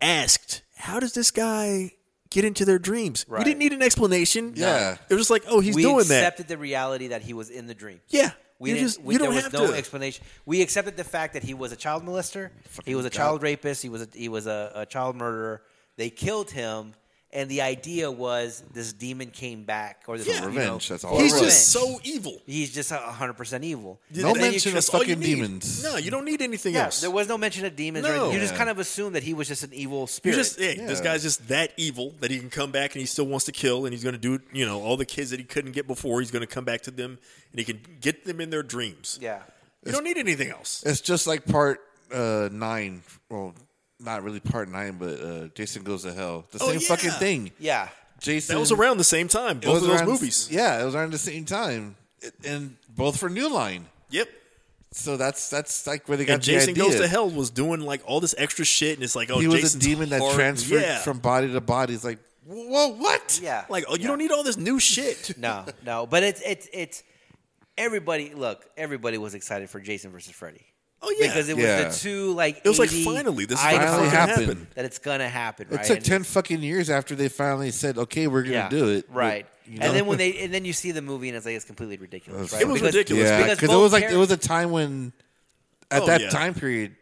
asked, "How does this guy get into their dreams?" We didn't need an explanation. Yeah. it was just like, "Oh, he's we doing that." We accepted the reality that he was in the dream. Yeah, We you didn't. just we, you there don't was have no to. explanation. We accepted the fact that he was a child molester. he was a child rapist. He was a, he was a, a child murderer. They killed him, and the idea was this demon came back or this Yeah. you Revenge, know, that's all for he's it was. just revenge. so evil. He's just hundred percent evil. No then you- mention of That's all you fucking need. demons. No, you don't need anything Yeah, else. there was no mention of demons. No. or anything. You just Yeah. kind of assumed that he was just an evil You spirit. just hey, this Yeah. guy's just that evil that he can come back and he still wants to kill and he's going to do you know all the kids that he couldn't get before he's going to come back to them and he can get them in their dreams. yeah. You don't need anything else. It's just like part uh, nine. Well, not really part nine, but uh, Jason Goes to Hell. The Oh, same yeah. fucking thing. Yeah. Jason. That was around the same time. Both of those around- movies. Yeah, it was around the same time, It- and both for New Line. Yep. So that's that's like where they got And the Jason idea. Goes to Hell was doing like all this extra shit, and it's like, oh, he was Jason's a demon that hard- transferred yeah. from body to body. It's like, whoa, what? Yeah. Like, oh, you Yeah. don't need all this new shit. <laughs> No, no, but it's it's it's everybody. Look, everybody was excited for Jason versus Freddy. Oh yeah, because it was Yeah. the two like It was like 80 finally this is icons finally Finally happened. happened. that it's gonna happen. It right? took And ten fucking years after they finally said, "Okay, we're gonna yeah, do it." right? You know? And then when they <laughs> and then you see the movie and it's like it's completely ridiculous. Right? It was Because- ridiculous. yeah, because because it both was like char- it was a time when, at Oh, that yeah. time period,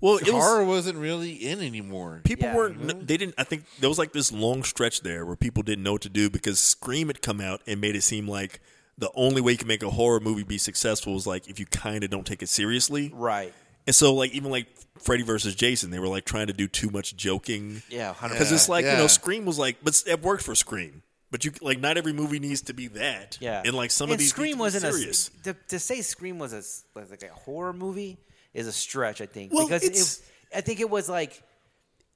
Well, it was, horror wasn't really in anymore. people Yeah. weren't. They didn't. I think there was like this long stretch there where people didn't know what to do because Scream had come out and made it seem like the only way you can make a horror movie be successful is like if you kind of don't take it seriously. right. And so, like, even like Freddy versus Jason, they were like trying to do too much joking. Yeah, 100%. Because it's like, you know, Scream was like, but it worked for Scream. But you like, not every movie needs to be that. Yeah, And like some and of these Scream need to wasn't serious. a to, to say Scream was a s- like a horror movie is a stretch. I think Well, because it's- it, I think it was like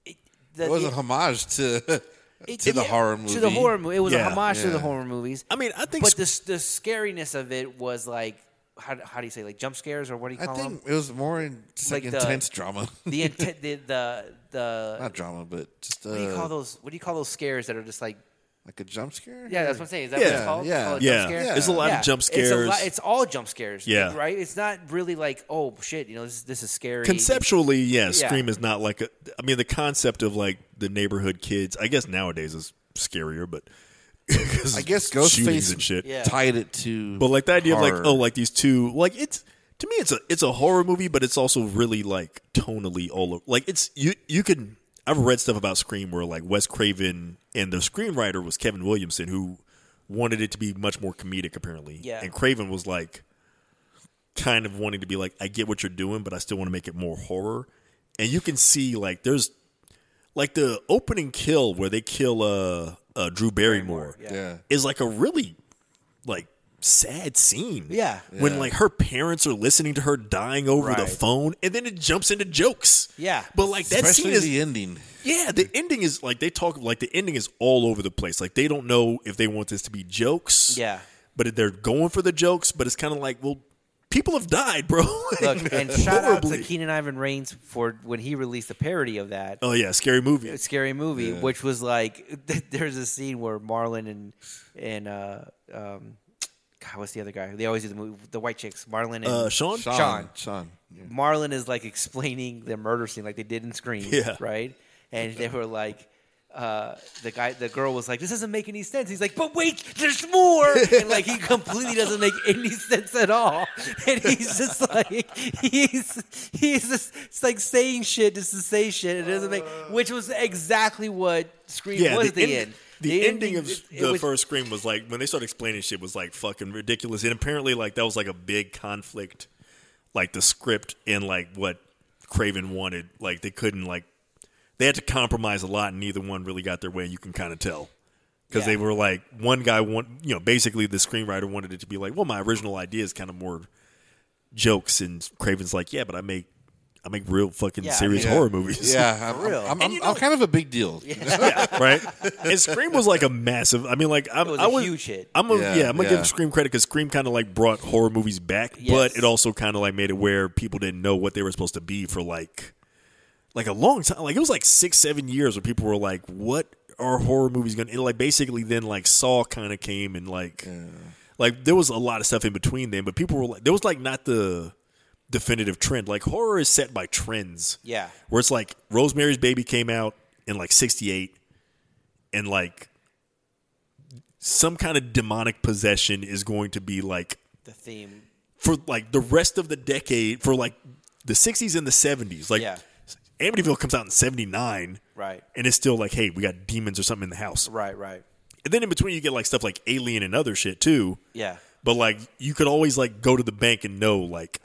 it, the, It was it- a homage to <laughs> it- to the horror movie. To the horror movie, it was Yeah. a homage to the horror movies. I mean, I think but Sc- the the scariness of it was like how, how do you say like jump scares or what do you I think them? it was more in just like, Like the- intense drama, The, intent, the the the <laughs> not drama, but just uh, what do you call those? What do you call those scares that are just like? Like a jump scare. Yeah, that's what I'm saying. Is that what Yeah, it's called? yeah. It's called a Yeah. jump scare? Yeah. There's a lot Yeah. of jump It's, a scares. lot, it's all jump scares. Yeah. right. It's not really like oh shit, you know this this is scary. Conceptually, yeah, Yeah. Scream is not like a. I mean, the concept of like the neighborhood kids, I guess nowadays is scarier, but <laughs> 'cause I guess shootings Ghostface and shit. Yeah. tied it to. But like the idea of horror. like, oh, like these two, like it's to me, it's a it's a horror movie, but it's also really like tonally all over. Like it's you you can. I've read stuff about Scream where like Wes Craven and the screenwriter was Kevin Williamson who wanted it to be much more comedic apparently. Yeah. And Craven was like kind of wanting to be like, I get what you're doing, but I still want to make it more horror. And you can see like there's like the opening kill where they kill uh, uh Drew Barrymore yeah. yeah, is like a really like sad scene. Yeah. When like her parents are listening to her dying over the phone and then it jumps into jokes. Yeah. But like that especially scene is the ending. Yeah, the ending is like they talk like the ending is all over the place. Like they don't know if they want this to be jokes. Yeah. But they're going for the jokes, but it's kind of like, well, people have died, bro. <laughs> Look, and <laughs> shout out to Horribly. Keenen Ivory Wayans for when he released a parody of that Oh yeah, scary movie. scary movie, Yeah. which was like <laughs> there's a scene where Marlon and and uh, um, God, what's the other guy? They always do the movie, the white chicks. Marlon and Uh, Sean? Sean, Sean. Sean. Yeah. Marlon is like explaining the murder scene like they did in Scream, <laughs> Yeah. right? And they were like, uh, the guy, the girl was like, "This doesn't make any sense." He's like, "But wait, there's more!" <laughs> And like he completely doesn't make any sense at all. And he's just <laughs> like, he's he's just like saying shit just to say shit. It doesn't make, which was exactly what Scream Yeah, was the, at the end- end. The, ending of it- it the was- first Scream was like when they started explaining shit was like fucking ridiculous, and apparently like that was like a big conflict, like the script and like what Craven wanted. Like they couldn't like they had to compromise a lot, and neither one really got their way. You can kind of tell. because Yeah. they were like one guy want you know basically the screenwriter wanted it to be like well my original idea is kind of more jokes and Craven's like yeah but I make I make real fucking Yeah, I serious mean- horror movies <laughs> Yeah, I'm, <laughs> real. I'm, I'm, And you I'm kind of a big deal. <laughs> yeah, right. And Scream was like a massive. I mean, like I'm, It was I a was huge hit. I'm a, Yeah, yeah, I'm gonna yeah. give Scream credit because Scream kind of like brought horror movies back, Yes. but it also kind of like made it where people didn't know what they were supposed to be for like like a long time. Like it was like six, seven years where people were like, "What are horror movies going?" to like basically then like Saw kind of came and like like there was a lot of stuff in between then, but people were like, there was like not the definitive trend. Like horror is set by trends Yeah. where it's like Rosemary's Baby came out in like 68 and like some kind of demonic possession is going to be like The theme. for like the rest of the decade for like the 60s and the 70s like Yeah. Amityville comes out in 79 Right. and it's still like hey we got demons or something in the house Right. Right. and then in between you get like stuff like Alien and other shit too Yeah. but like you could always like go to the bank and know like,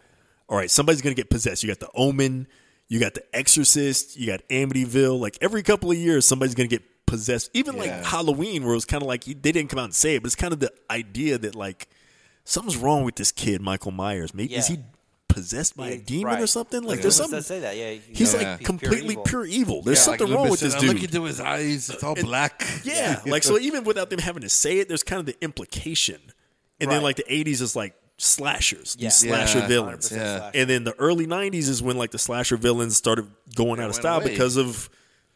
all right, somebody's gonna get possessed. You got the Omen, you got the Exorcist, you got Amityville. Like every couple of years, somebody's gonna get possessed. Even like Halloween, where it was kind of like they didn't come out and say it, but it's kind of the idea that like something's wrong with this kid, Michael Myers. Maybe is he possessed by a It- demon or something? Like It there's something. say that. Yeah. He's know, like pure completely evil. pure evil. There's Yeah, like something wrong with this said, dude. Look into his eyes; it's all black. <laughs> Yeah, like so even without them having to say it, there's kind of the implication. And then like the 80s is like slashers, Yeah. these slasher Yeah. villains. Yeah. And then the early 90s is when like the slasher villains started going out of style away. because of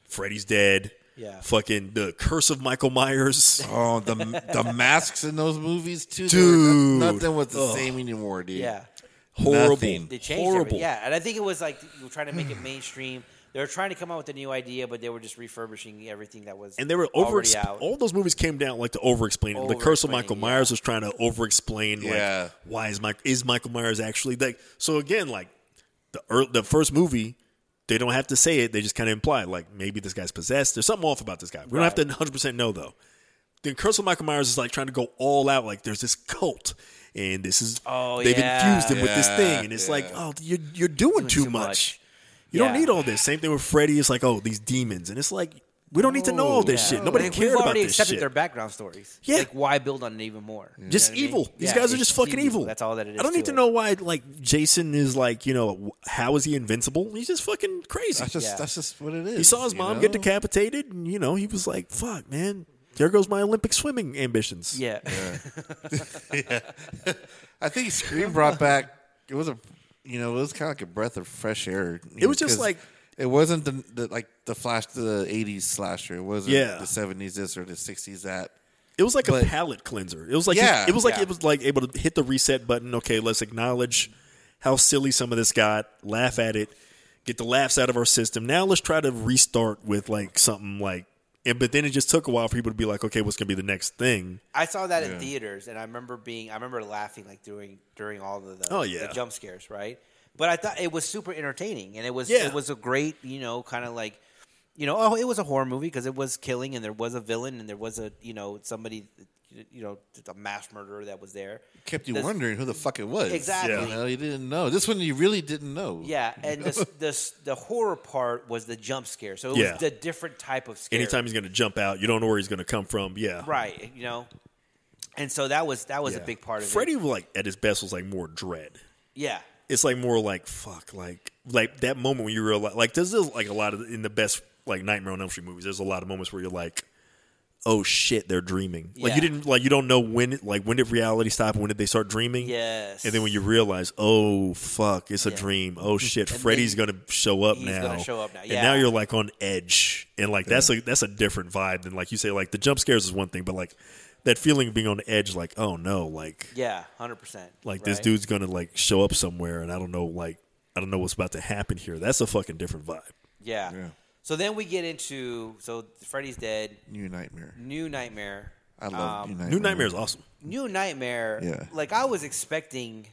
Freddy's Dead. Yeah. Fucking the curse of Michael Myers. <laughs> Oh, the the masks in those movies too, they Dude. were- nothing was the same anymore, dude. Yeah. Horrible. Nothing. They changed Horrible. everything. Yeah, and I think it was like you were trying to make it mainstream. They were trying to come out with a new idea, but they were just refurbishing everything that was And they were over already out. all those movies came down like to over explain it. The curse of Over-explaining, Michael yeah. Myers was trying to over explain Yeah. like why is Mike is Michael Myers actually like so again like the ear the first movie they don't have to say it they just kind of imply like maybe this guy's possessed there's something off about this guy we don't have to 100% know though the curse of Michael Myers is like trying to go all out like there's this cult and this is Oh, they've yeah. infused him with this thing and it's yeah. like oh you're, you're doing, too, too much, much. You don't need all this same thing with Freddy it's like oh these demons and it's like we don't need to know all this oh, Yeah. shit nobody Like, cared We've about already this accepted shit their background stories. Yeah. Like, why build on it even more? You know just what I mean? evil. These Yeah, guys are just fucking evil. That's all that it is. I don't need to it. know why like Jason is like, you know, how is he invincible? He's just fucking crazy. That's just Yeah. that's just what it is. he saw his mom know? get decapitated and you know, he was like, "Fuck, man. There goes my Olympic swimming ambitions." Yeah. <laughs> <laughs> <laughs> I think Scream brought back. It was a, you know, it was kind of like a breath of fresh air. It was know, just like- it wasn't the, the like the flash the '80s slasher. It wasn't Yeah. the '70s this or the '60s that. It was like a But- palate cleanser. It was like Yeah, it was like yeah. it was like able to hit the reset button. Okay, let's acknowledge how silly some of this got, laugh at it, get the laughs out of our system. Now let's try to restart with like something like and but then it just took a while for people to be like, okay, what's gonna be the next thing? I saw that in theaters, and I remember being, I remember laughing like during during all of the, Oh, yeah. the jump scares, right? But I thought it was super entertaining, and it was Yeah. it was a great, you know, kind of like, you know, oh, it was a horror movie because it was killing, and there was a villain, and there was a, you know, somebody, you know, a mass murderer that was there. Kept you This- wondering who the fuck it was. Exactly. You, know, you didn't know. This one you really didn't know. Yeah, and the <laughs> the the horror part was the jump scare, so it Yeah. was the different type of scare. Anytime he's gonna jump out, you don't know where he's gonna come from. Yeah. right? You know, and so that was that was a big part of it. Freddy, like at his best, was like more dread. Yeah, It's like more like fuck, like like that moment when you realize, like this is like a lot of in the best like Nightmare on Elm Street movies. There's a lot of moments where you're like, oh shit, they're dreaming. Like Yeah. you didn't like you don't know when like when did reality stop when did they start dreaming? yes. And then when you realize, oh fuck, it's a dream. Oh <laughs> shit, And Freddy's gonna show up he's now. gonna show up now, And now you're like on edge, and like that's a that's a different vibe than like you say like the jump scares is one thing, but like that feeling of being on the edge, like oh no, like yeah, hundred percent. like this dude's gonna like show up somewhere, and I don't know like I don't know what's about to happen here. That's a fucking different vibe. Yeah. Yeah. So then we get into so Freddy's dead. New Nightmare. New Nightmare. I love Um, New Nightmare. New Nightmare is awesome. New Nightmare. Yeah. Like I was expecting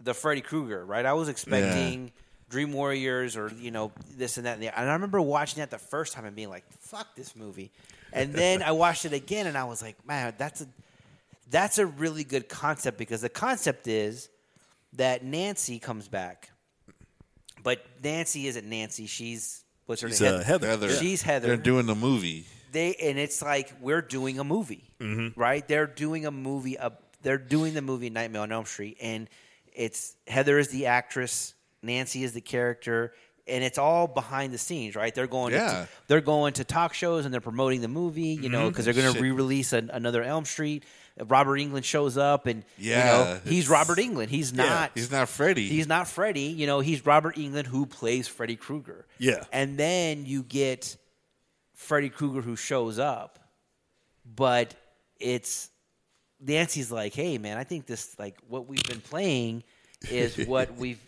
the Freddy Krueger, right? I was expecting Dream Warriors or you know this and that and, the, and I remember watching that the first time and being like, "Fuck this movie," and then I watched it again and I was like, "Man, that's a that's a really good concept because the concept is that Nancy comes back, but Nancy isn't Nancy. She's what's her She's name? uh, Heather. Heather. She's Heather. They're doing the movie. they and it's like we're doing a movie, Mm-hmm. right? They're doing a movie. Uh, they're doing the movie Nightmare on Elm Street, and it's Heather is the actress, Nancy is the character, and it's all behind the scenes, right? They're going, Yeah. to, they're going to talk shows and they're promoting the movie, you Mm-hmm. know, because they're going to Shit. re-release an, another Elm Street. Robert Englund shows up, and you Yeah, know, he's Robert Englund. He's not. He's not Freddy. He's not Freddy. You know, he's Robert Englund who plays Freddy Krueger. Yeah. And then you get Freddy Krueger who shows up, but it's Nancy's like, hey man, I think this like what we've been playing is what <laughs> we've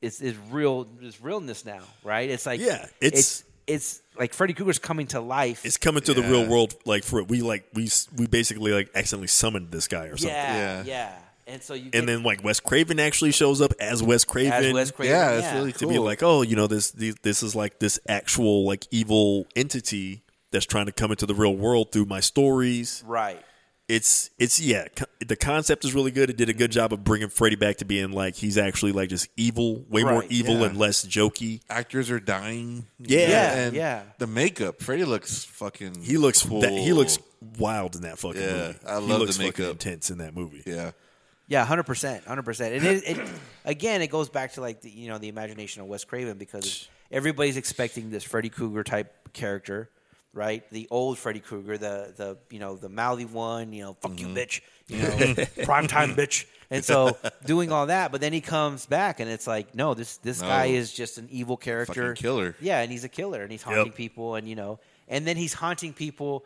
is is real is realness now, right? It's like Yeah, it's it's- it's like Freddy Krueger's coming to life. It's coming to the Yeah. real world. Like for we like we we basically like accidentally summoned this guy or something. yeah, yeah, Yeah. And so you get And then like Wes Craven actually shows up as Wes Craven. as Wes Craven, yeah, it's really to cool. be like, oh, you know, this this this is like this actual like evil entity that's trying to come into the real world through my stories. right. It's it's yeah, co- the concept is really good. It did a good job of bringing Freddy back to being like he's actually like just evil, way more evil yeah. and less jokey. Actors are dying. Yeah. Yeah, and yeah. The makeup. Freddy looks fucking. He looks cool. that, he looks wild in that fucking Yeah, movie. I he love looks the fucking makeup. intense in that movie. Yeah. Yeah, hundred percent, hundred percent. And it, it <clears throat> again, it goes back to like the, you know the imagination of Wes Craven because everybody's expecting this Freddy Krueger type character, right? The old Freddy Krueger, the the you know the mouthy one, you know, fuck Mm-hmm. you, bitch, you <laughs> know, prime time, bitch. And so doing all that, but then he comes back and it's like, no, this this No. guy is just an evil character, Fucking killer. Yeah, and he's a killer, and he's haunting Yep. people, and you know, and then he's haunting people.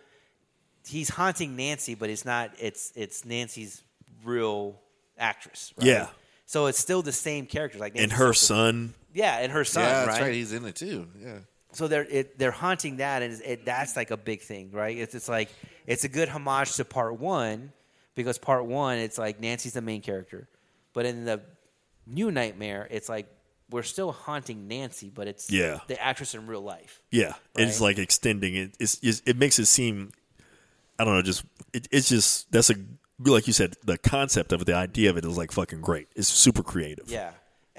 He's haunting Nancy, but it's not. It's it's Nancy's real actress. Right? Yeah. So it's still the same characters, like And her son, Yeah, and her son. yeah, right? right. He's in it too. Yeah. So they're it, they're haunting that, and it, that's like a big thing, right? It's it's like it's a good homage to part one because part one it's like Nancy's the main character, but in the new Nightmare, it's like we're still haunting Nancy, but it's Yeah. the actress in real life. yeah, it's like extending it. It's, it's it makes it seem, I don't know, just it, it's just that's a like you said, the concept of it, the idea of it is like fucking great. It's super creative. Yeah.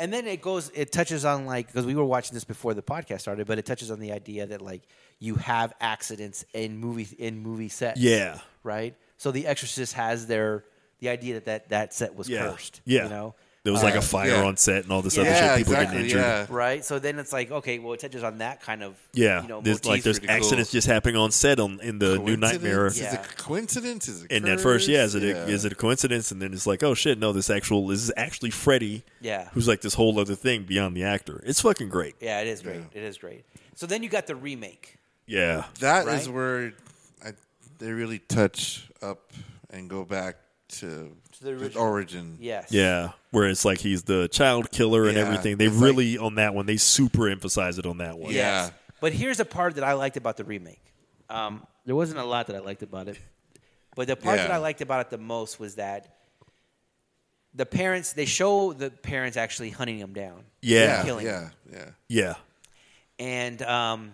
And then it goes, it touches on like, because we were watching this before the podcast started, but it touches on the idea that like you have accidents in movie in movie sets. Yeah. Right. So The Exorcist has their the idea that that, that set was Yeah, cursed. yeah. You know. There was like Uh, a fire yeah. on set and all this Yeah, other shit. People exactly. getting injured. Yeah. Right. So then it's like, okay, well, it touches on that kind of Yeah, you know there's like there's pretty cool. accidents just happening on set on in the new Nightmare. Coincidence? Is Yeah. it a coincidence? Is it And at first, yeah, is it curse? a, is it a coincidence? And then it's like, oh shit, no, this actual this is actually Freddy. Yeah. who's like this whole other thing beyond the actor. It's fucking great. yeah, it is great. It is great. So then you got the remake. Yeah, That is Right? where I, they really touch up and go back to, the the original. origin. Yes. yeah. Where it's like he's the child killer and Yeah, everything. They it's like- really on that one. They super emphasize it on that one. Yeah. Yes. But here's a part that I liked about the remake. Um, there wasn't a lot that I liked about it, but the part Yeah. that I liked about it the most was that the parents they show the parents actually hunting him down. Yeah, Yeah, Killing yeah, yeah. yeah. and um,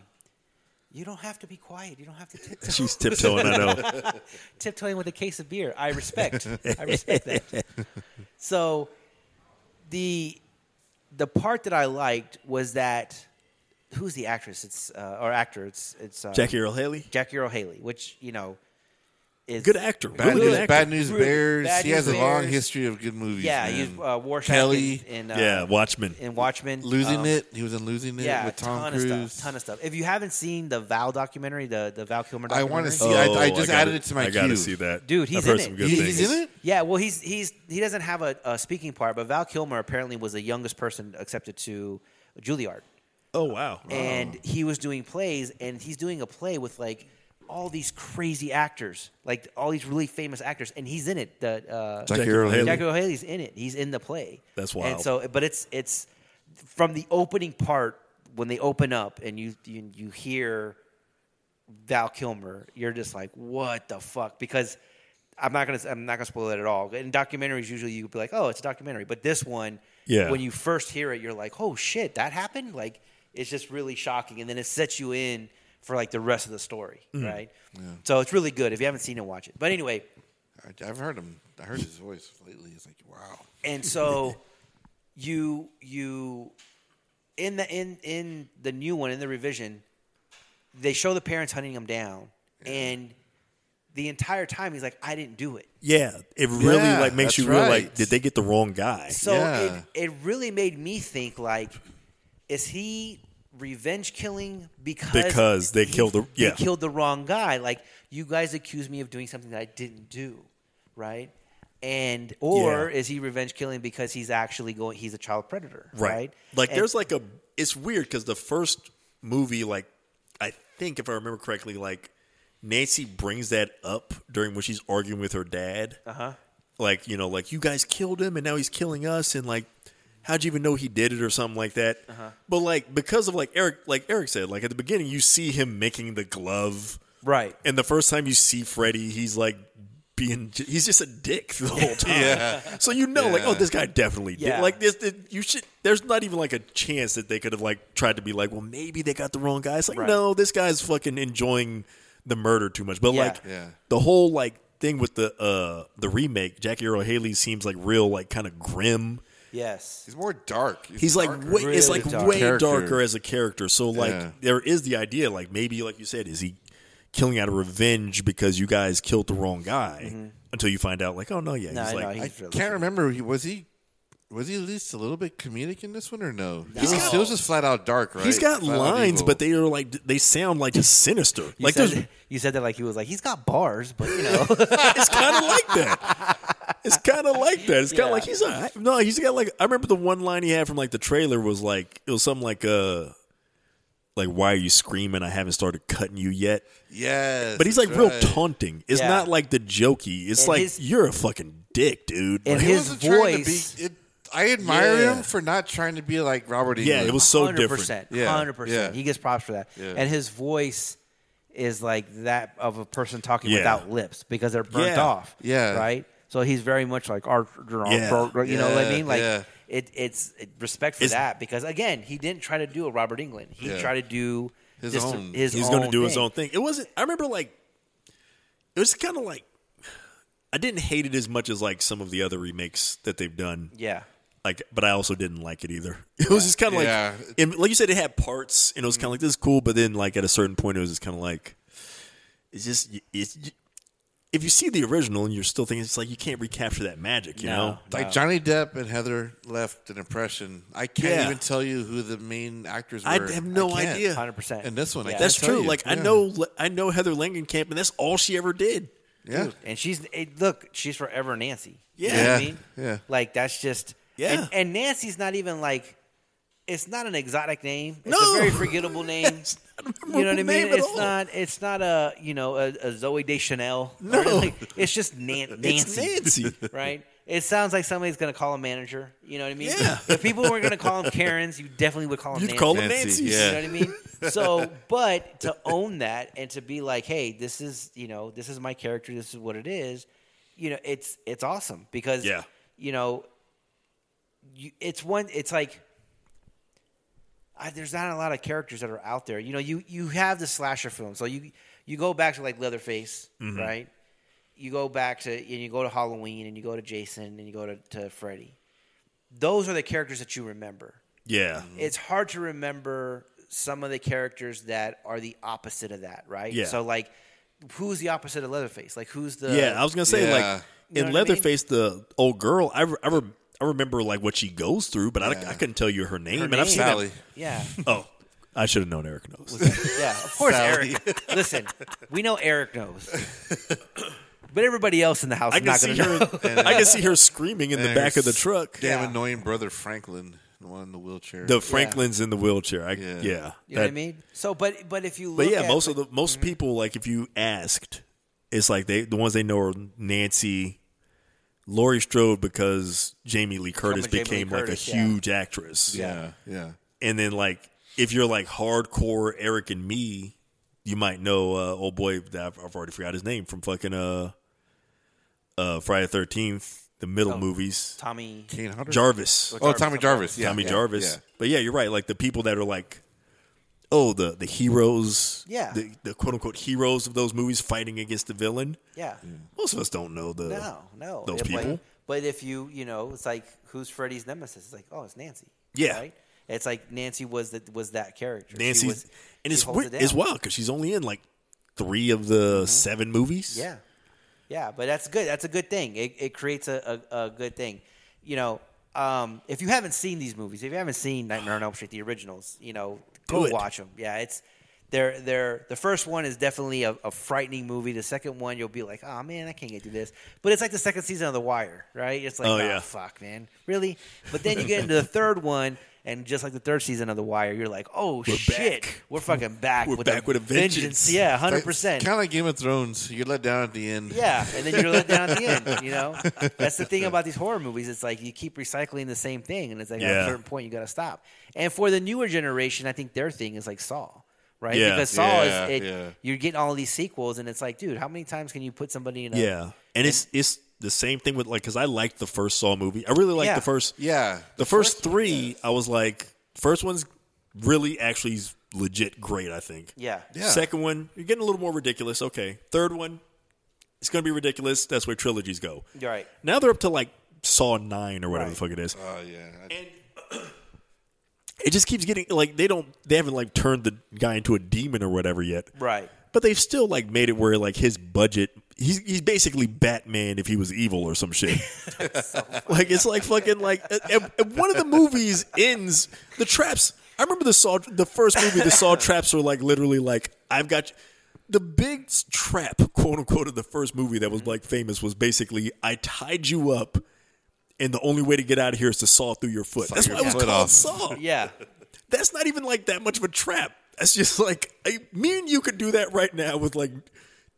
you don't have to be quiet. You don't have to tiptoe. <laughs> She's tiptoeing. I know. <laughs> tiptoeing with a case of beer. I respect. I respect that. So the the part that I liked was that who's the actress? It's uh, or actor. It's it's uh, Jackie Earle Haley, Jackie Earle Haley, which you know is good actor. Bad really News, actor. Bad News Bears. Bad he News has a long Bears. history of good movies. Yeah, man. he's uh, Rorschach Kelly. in, in uh, yeah, Watchmen. in Watchmen. Losing Um, it. He was in Losing It Yeah, with Tom ton Cruise. of stuff. Ton of stuff. If you haven't seen the Val documentary, the the Val Kilmer documentary, I wanna see- I- I just gotta- added it to my I gotta see that, Dude, he's I've heard in some it. good He's- things. he's in it? Yeah, well, he's he's he doesn't have a, a speaking part, but Val Kilmer apparently was the youngest person accepted to Juilliard, Oh wow. and he was doing plays, and he's doing a play with like all these crazy actors, like all these really famous actors, and he's in it. The uh, Jackie Jackie Earl Earl Haley. Jackie Earle Haley's in it. He's in the play. That's And wild. so, but it's it's from the opening part when they open up and you you, you hear Val Kilmer, you're just like, what the fuck? Because I'm not gonna I'm not gonna spoil it at all. In documentaries, usually you would be like, oh, it's a documentary, but this one, Yeah. when you first hear it, you're like, oh shit, that happened. Like it's just really shocking, and then it sets you in for like the rest of the story, Mm. right? So it's really good. If you haven't seen it, watch it. But anyway, I, I've heard him. I heard his voice lately. It's like wow. and so <laughs> you you in the in in the new one in the revision they show the parents hunting him down and the entire time he's like, I didn't do it. Yeah, it really Yeah, like makes that's you realize right. did they get the wrong guy? So Yeah. it, it really made me think like, is he revenge killing because Because they he- killed the- yeah. they killed the wrong guy? Like you guys accuse me of doing something that I didn't do, right? And or Yeah. is he revenge killing because he's actually going? He's a child predator, right? Like And- there's like a it's weird because the first movie, like I think if I remember correctly, like Nancy brings that up during when she's arguing with her dad. Uh Uh-huh. Like you know, like you guys killed him and now he's killing us, and like how'd you even know he did it or something like that? Uh-huh. But like because of like Eric, like Eric said, like at the beginning you see him making the glove, right. and the first time you see Freddy, he's like. Being, he's just a dick the whole time. yeah. So you know, like, oh, this guy definitely did. Yeah. Like, this, this, you should. There's not even like a chance that they could have like tried to be like, well, maybe they got the wrong guy. It's like, Right. no, this guy's fucking enjoying the murder too much. But Yeah. like, Yeah. the whole like thing with the uh the remake, Jackie Earle Haley seems like real, like kind of grim. Yes. He's more dark. He's like darker. way, it's like dark. way Character. darker as a character. So like Yeah. there is the idea, like maybe like you said, is he killing out of revenge because you guys killed the wrong guy? Mm-hmm. Until you find out, like, oh no, yeah, No, he's I like, know, I really can't remember. He was he was he at least a little bit comedic in this one or no? He He's was, got- it was just flat out dark, right? He's got Flat lines, but they are like they sound like just sinister. You like said, there's, <laughs> you said that like he was like he's got bars, but you know, <laughs> it's kind of like that. <laughs> It's kind of like that. It's kind Yeah. of like he's a, no, he's got like I remember the one line he had from like the trailer was like it was something like uh like why are you screaming? I haven't started cutting you yet. yes, But he's like real right. taunting. It's Yeah. not like the jokey. It's And like his- you're a fucking dick, dude. And Like, his wasn't trying to voice- be- it- I admire Yeah. him for not trying to be like Robert yeah, Englund. it was so hundred different. percent, Yeah, hundred percent. He gets props for that, Yeah. and his voice is like that of a person talking Yeah. without lips because they're burnt Yeah. off. Yeah. right. So he's very much like our, you know Yeah. what I mean? Like yeah. it, it's it, respect for It's- that because again, he didn't try to do a Robert Englund. He Yeah. tried to do His just own. His He's own going to do his own thing. It wasn't. I remember like it was kind of like I didn't hate it as much as like some of the other remakes that they've done. Yeah, Like, but I also didn't like it either. <laughs> It was just kind of Yeah. like, and like you said, it had parts, and it was kind of like this is cool. But then, like at a certain point, it was just kind of like, it's just it's. If you see the original and you're still thinking it's like you can't recapture that magic, you No. know? like Johnny Depp and Heather left an impression. I can't Yeah. even tell you who the main actors were. I have no can't. idea. hundred percent. And this one, I Yeah. can't That's tell true. you. Like I Yeah. know, I know Heather Langenkamp, and that's all she ever did. Yeah, Dude, and she's eh, look, she's forever Nancy. Yeah. You know what I Yeah, mean? yeah. Like that's just Yeah. And, and Nancy's not even like it's not an exotic name. It's No. a very forgettable <laughs> name. It's not a you know what I mean? It's all. not. It's not a you know a, a Zooey Deschanel. No. anything. it's just Nan- It's Nancy. Nancy. <laughs> right? It sounds like somebody's going to call a manager. You know what I mean? Yeah. If people were going to call them Karens, you definitely would call them. You'd Nancy. call them Nancy, Nancy's. yeah. You know what I mean? So, but to own that and to be like, hey, this is you know, this is my character. This is what it is. You know, it's it's awesome because Yeah. you know, you, it's one. It's like I, there's not a lot of characters that are out there. You know, you you have the slasher film, so you you go back to like Leatherface, Mm-hmm. right? You go back to and you go to Halloween and you go to Jason and you go to, to Freddy. Those are the characters that you remember Yeah. it's hard to remember some of the characters that are the opposite of that, right? Yeah. So like, who's the opposite of Leatherface? Like, who's the? Yeah, I was gonna say Yeah. like You know in what I mean? Leatherface, the old girl. I, re- I, re- I remember like what she goes through, but I, Yeah. I couldn't tell you her name. Her and I've name. seen Sally. Yeah. <laughs> Oh, I should have known Eric knows. yeah. Of course, Sally. Eric. Listen, we know Eric knows, <laughs> but everybody else in the house I is can not see going to know. <laughs> her. I can see her screaming in the back of the truck. Damn Yeah. annoying brother Franklin, the one in the wheelchair. The Franklin's in the wheelchair. I, yeah, Yeah. You know what I That- mean? So, but but if you look But yeah, at, most of the most Mm-hmm. people like if you asked, it's like they the ones they know are Nancy, Laurie Strode because Jamie Lee Curtis Jamie Lee became like a Curtis, yeah. huge actress. yeah, yeah. and then like if you're like hardcore Eric and me, you might know uh, old boy that I've, I've already forgot his name from fucking uh uh Friday Thirteenth, the middle Oh. movies. Tommy. Kane Hodder. Jarvis, Oh, Tommy Jarvis. Yeah, Tommy yeah, Jarvis. yeah. But yeah, you're right. Like the people that are like, oh, the the heroes, Yeah. the, the quote unquote heroes of those movies fighting against the villain. Yeah. Most of us don't know the No, no. those If, like- people. but if you, you know, it's like who's Freddy's nemesis? It's like, oh, it's Nancy. Yeah. Right? It's like Nancy was that was that character. Nancy, was- and she it's holds weird it as down. well because she's only in like three of the seven movies. Yeah, yeah, but that's good. That's a good thing. It, it creates a, a, a good thing. You know, um, if you haven't seen these movies, if you haven't seen Nightmare on Elm Street, the originals, you know, go watch them. Yeah, it's they're they're the first one is definitely a, a frightening movie. The second one, you'll be like, oh man, I can't get through this. But it's like the second season of The Wire, right? It's like, Oh, oh, yeah. fuck, man, really. But then you get into the third one. And just like the third season of The Wire, you're like, "Oh shit, back. we're fucking back! We're with back with a vengeance. Yeah, hundred percent. Kind of like Game of Thrones. You're let down at the end. Yeah, and then you're let down at the end. You know, <laughs> that's the thing about these horror movies. It's like you keep recycling the same thing, and it's like at a certain point you got to stop. And for the newer generation, I think their thing is like Saw, right? Yeah. because Saw Yeah, is it, yeah. you're getting all these sequels, and it's like, dude, how many times can you put somebody in? A, Yeah, and it's it's the same thing with like because I liked the first Saw movie. I really liked Yeah. the first. Yeah. The first three, I was like, first one's really actually legit great. I think. yeah, Yeah. Second one, you're getting a little more ridiculous. Okay. Third one, it's going to be ridiculous. That's where trilogies go. You're right. Now they're up to like Saw nine or whatever Right. the fuck it is. Oh yeah. I- <clears throat> It just keeps getting like they don't they haven't like turned the guy into a demon or whatever yet. right. But they've still like made it where like his budget he's he's basically Batman if he was evil or some shit. <laughs> like it's like fucking like uh, uh, one of the movies ends the traps. I remember the Saw the first movie the Saw traps were like literally like I've got you. the big s- trap quote unquote of the first movie that was like famous was basically I tied you up and the only way to get out of here is to saw through your foot. That's your why it was called off. Saw. Yeah, That's not even like that much of a trap. That's just like I, me and you could do that right now with like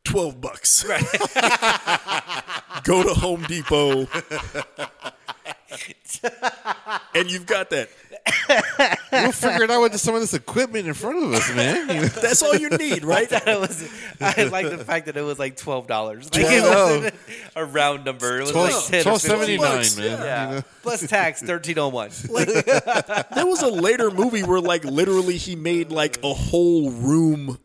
twelve bucks. Right. <laughs> Go to Home Depot, and you've got that. we'll figure it out with some of this equipment in front of us, man. <laughs> That's all you need, right? it was. I like the fact that it was like twelve dollars. Like I it know. wasn't <laughs> a round number. It was Twelve like 10 twelve 15. seventy nine, bucks, man. Yeah, You know? plus tax thirteen oh one. There was a later movie where like literally he made like a whole room,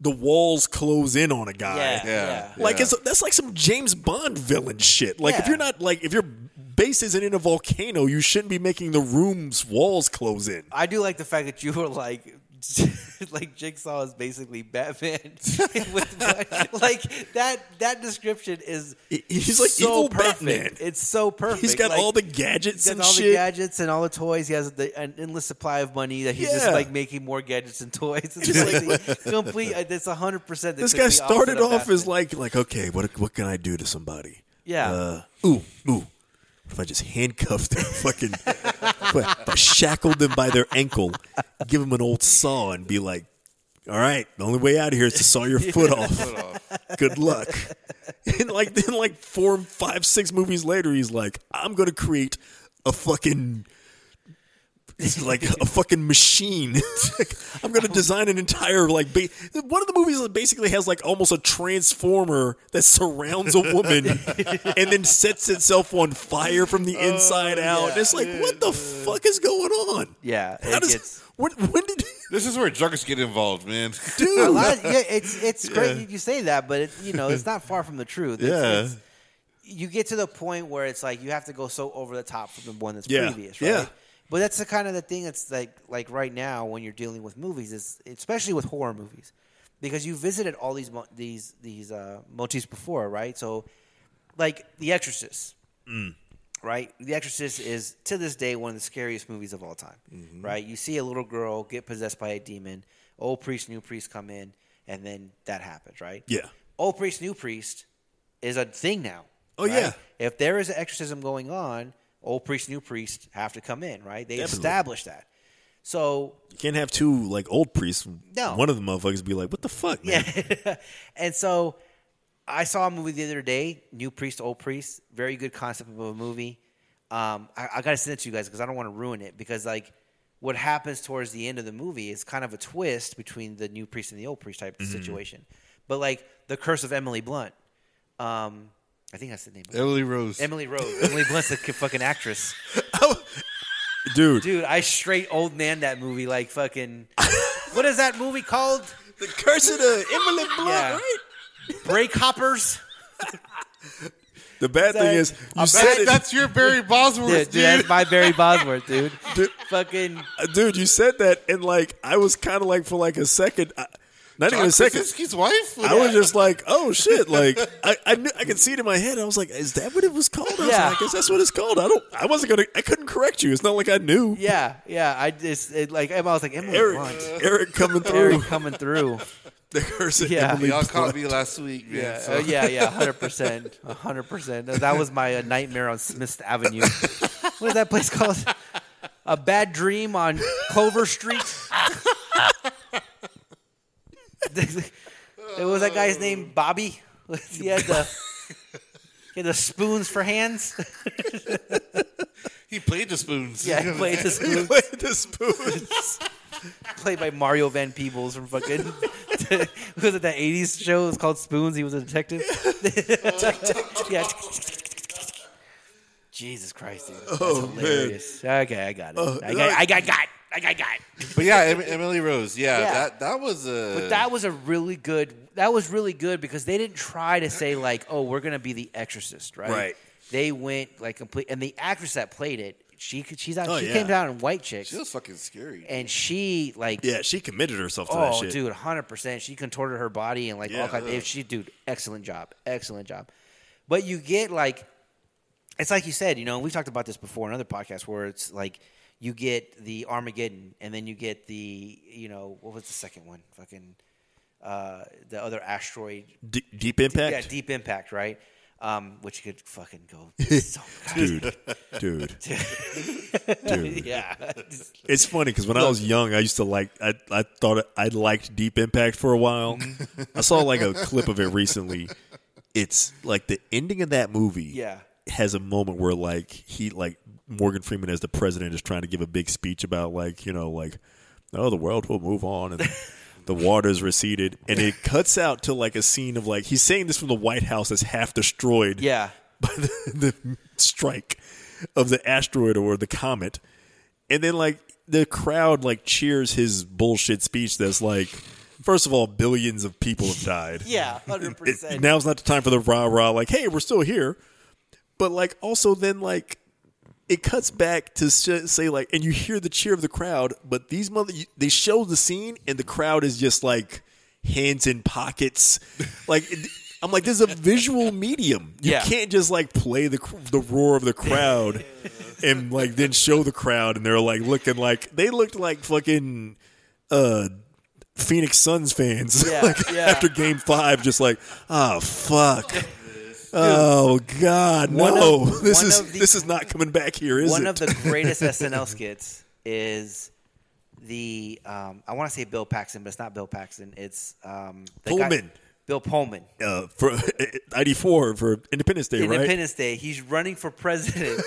the walls close in on a guy. Yeah, Yeah. yeah. Like it's that's like some James Bond villain shit. Like if you're not like if your base isn't in a volcano, you shouldn't be making the room's walls close in. I do like the fact that you were like, <laughs> like Jigsaw is basically Batman. <laughs> With, like that that description is he's like so evil perfect. Batman. It's so perfect. He's got Like, all the gadgets He's and got all the shit. gadgets and all the toys. He has the, an endless supply of money that he's just like making more gadgets and toys. <laughs> It's just like complete. It's hundred percent. this guy started off as like like okay, what what can I do to somebody? Yeah. Uh, ooh ooh. If I just handcuffed them, <laughs> fucking, if I, if I shackled them by their ankle, give them an old saw, and be like, "All right, the only way out of here is to saw your <laughs> foot off. Good luck." <laughs> And like then, like four, five, six movies later, he's like, "I'm gonna create a fucking." It's like a fucking machine. <laughs> It's like, I'm gonna design an entire like. Ba- one of the movies that basically has like almost a transformer that surrounds a woman <laughs> and then sets itself on fire from the oh, inside out. yeah. It's like, what the fuck is going on? Yeah, How it does gets. when, when did This is where drugs get involved, man. A dude? lot of, yeah, it's it's great you- you say that, but it, you know it's not far from the truth. It's, Yeah. it's- you get to the point where it's like you have to go so over the top from the one that's Yeah. previous, right? Yeah. But that's the kind of the thing that's like like right now when you're dealing with movies is especially with horror movies because you visited all these mo- these these uh, motifs before, right? So like The Exorcist, right? The Exorcist is to this day one of the scariest movies of all time, right? You see a little girl get possessed by a demon, old priest, new priest come in, and then that happens, right? Yeah. Old priest, new priest is a thing now. Oh, right? yeah. If there is an exorcism going on, old priest, new priest have to come in, right? They Definitely. established that. So You can't have two like old priests. No. One of the motherfuckers be like, "What the fuck, man?" Yeah. <laughs> and so I saw a movie the other day, New Priest, Old Priest. Very good concept of a movie. Um, I, I got to send it to you guys because I don't want to ruin it because, like, what happens towards the end of the movie is kind of a twist between the new priest and the old priest type of situation. But, like, The Curse of Emily Blunt. Um, I think that's the name. Emily Rose. Emily Rose. <laughs> Emily Blunt's a fucking actress. <laughs> dude. Dude, I straight old man that movie like fucking. what is that movie called? The curse of the Emily Blunt, Yeah. right? Break Hoppers? The bad thing is, you I'm said That- it, that's your Barry Bosworth, Yeah, dude. dude, that's my Barry Bosworth, dude. <laughs> Dude. Fucking Uh, dude. You said that, and like, I was kind of like for like a second. I, not even a second. Krasinski's wife. I was just like, oh shit! Like I, I, knew, I could see it in my head. I was like, is that what it was called? I was Yeah. like, I guess that's what it's called. I don't. I wasn't gonna. I couldn't correct you. It's not like I knew. Yeah, yeah. I just it, like I was like Emily Eric, Blunt. Eric coming through. Eric coming through. <laughs> the curse of Yeah. Emily Y'all Blunt. caught me last week, man. Yeah, so- uh, yeah, yeah, hundred percent, hundred percent. That was my uh, nightmare on Smith Avenue. what is that place called? A bad dream on Clover Street. <laughs> it was that guy's name oh. Bobby. <laughs> he had the <laughs> he had the spoons for hands. He played the spoons. Yeah, he <laughs> played the spoons. Played the spoons. played by Mario Van Peebles from fucking was it that '80s show? It was called Spoons. He was a detective. yeah. Jesus Christ, dude. That's Oh, man. hilarious. Okay, I got it. Oh, I got, I got, got, I got, got. But yeah, Em- Emily Rose. Yeah, Yeah. that that was a. But that was a really good. That was really good because they didn't try to say like, "Oh, we're gonna be the Exorcist," right? Right. They went like complete, and the actress that played it, she could, she's out. Oh, she yeah. came down in White Chicks, she was fucking scary. and she like Yeah, she committed herself to that Oh, shit. dude, hundred percent. She contorted her body and like Yeah. all kinds. Of, eh, she, dude, excellent job, excellent job. But you get like, it's like you said, you know, we've talked about this before in other podcasts where it's like you get the Armageddon and then you get the, you know, what was the second one? Fucking uh, the other asteroid. D- deep impact, Yeah, Deep Impact, right? Um, which could fucking go <laughs> so dude, <laughs> dude, dude. yeah, It's funny because when I was young, I used to like. I I thought I liked Deep Impact for a while. I saw like a clip of it recently. It's like the ending of that movie. Yeah. has a moment where like he like Morgan Freeman as the president is trying to give a big speech about like you know like oh the world will move on and <laughs> the waters receded and it cuts out to like a scene of like he's saying this from the White House that's half destroyed yeah. <laughs> by the, the strike of the asteroid or the comet, and then like the crowd like cheers his bullshit speech. That's like, first of all, billions of people have died. <laughs> Yeah, hundred percent. now's not the time for the rah rah. Like, hey, we're still here, but like also then like. It cuts back to say like, and you hear the cheer of the crowd, but these mother they show the scene, and the crowd is just like hands in pockets, <laughs> like I'm like, there's a visual medium. You Yeah. can't just like play the the roar of the crowd <laughs> and like then show the crowd, and they're like looking like they looked like fucking uh Phoenix Suns fans. <laughs> Yeah, like yeah. after Game Five, just like, oh fuck. <laughs> Oh God! No, of- <laughs> this is the- this is not coming back here, is one it? One of the <laughs> greatest SNL skits is the um, I want to say Bill Paxton, but it's not Bill Paxton. It's um, the guy- Pullman. Bill Pullman. uh, for '94 for Independence Day, right? Independence Day. He's running for president,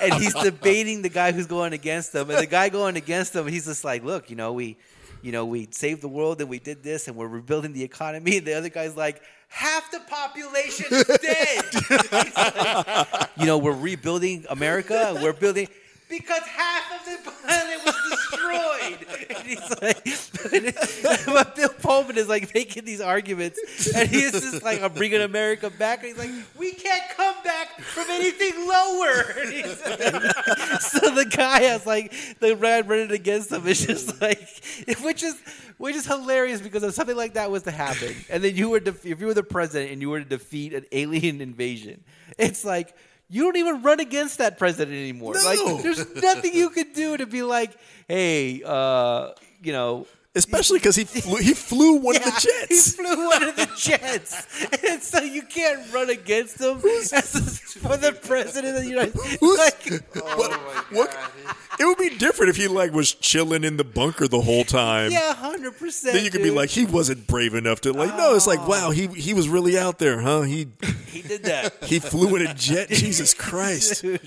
and he's debating the guy who's going against him. And the guy going against him, he's just like, "Look, you know, we, you know, we saved the world and we did this, and we're rebuilding the economy." And the other guy's like, "Half the population is dead." <laughs> Like, you know, we're rebuilding America. We're building. Because half of the planet was destroyed, <laughs> and he's like, <laughs> but Bill Pullman is like making these arguments, and he's just like, "I'm bringing America back." And he's like, "We can't come back from anything lower." <laughs> He's- so the guy has like the man running against him is just like, which is which is hilarious because if something like that was to happen, and then you were def- if you were the president and you were to defeat an alien invasion, it's like. You don't even run against that president anymore. No. Like, there's nothing you could do to be like, hey, uh, you know, Especially because he flew, he flew one of the <laughs> jets. He flew one of the jets, and so you can't run against him as a- for the president of the United States. Who's- Like, what, what- It would be different if he like was chilling in the bunker the whole time. yeah, hundred percent. Then you could be like, he wasn't brave enough to like. No, it's like, wow, he he was really out there, huh? He he did that. <laughs> he flew in a jet. <laughs> Jesus Christ, Dude,